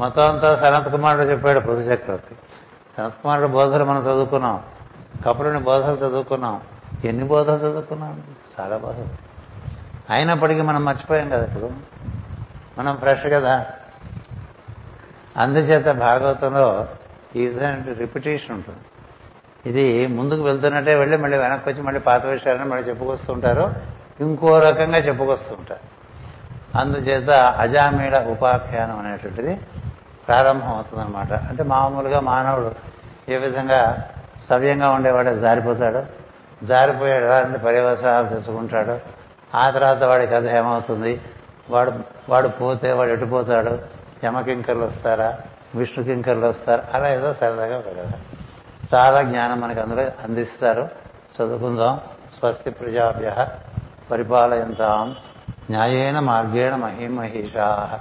మొత్తం అంతా సనత్ కుమారుడు చెప్పాడు పృథు చక్రవర్తి సంస్కుమారుడు బోధలు మనం చదువుకున్నాం. కపులుని బోధలు చదువుకున్నాం. ఎన్ని బోధలు చదువుకున్నాం? చాలా బోధలు. అయినప్పటికీ మనం మర్చిపోయాం కదా ఇప్పుడు. మనం ఫ్రెష్ కదా. అందుచేత భాగవతంలో ఈ విధమైన రిపిటేషన్ ఉంటుంది. ఇది ముందుకు వెళ్తున్నట్టే వెళ్ళి మళ్ళీ వెనక్కి వచ్చి మళ్ళీ పాత విషయాలను మళ్ళీ చెప్పుకొస్తూ ఉంటారు ఇంకో రకంగా చెప్పుకొస్తూ ఉంటారు అందుచేత అజామీడ ఉపాఖ్యానం అనేటువంటిది ప్రారంభం అవుతుందన్నమాట అంటే మామూలుగా మానవుడు ఏ విధంగా సవ్యంగా ఉండేవాడే జారిపోతాడు. జారిపోయాడు అంటే పర్యవసానాలు తెచ్చుకుంటాడు. ఆ తర్వాత వాడి కథ ఏమవుతుంది? వాడు వాడు పోతే వాడు ఎటుపోతాడు యమకింకర్లు వస్తారా? విష్ణు కింకర్లు వస్తారా? అలా ఏదో సరదాగా ఒక కథ. చాలా జ్ఞానం మనకు అందులో అందిస్తారు. చదువుకుందాం. స్వస్తి ప్రజాభ్య పరిపాలయంతాం. న్యాయేన మార్గేణ మహిమహిషా.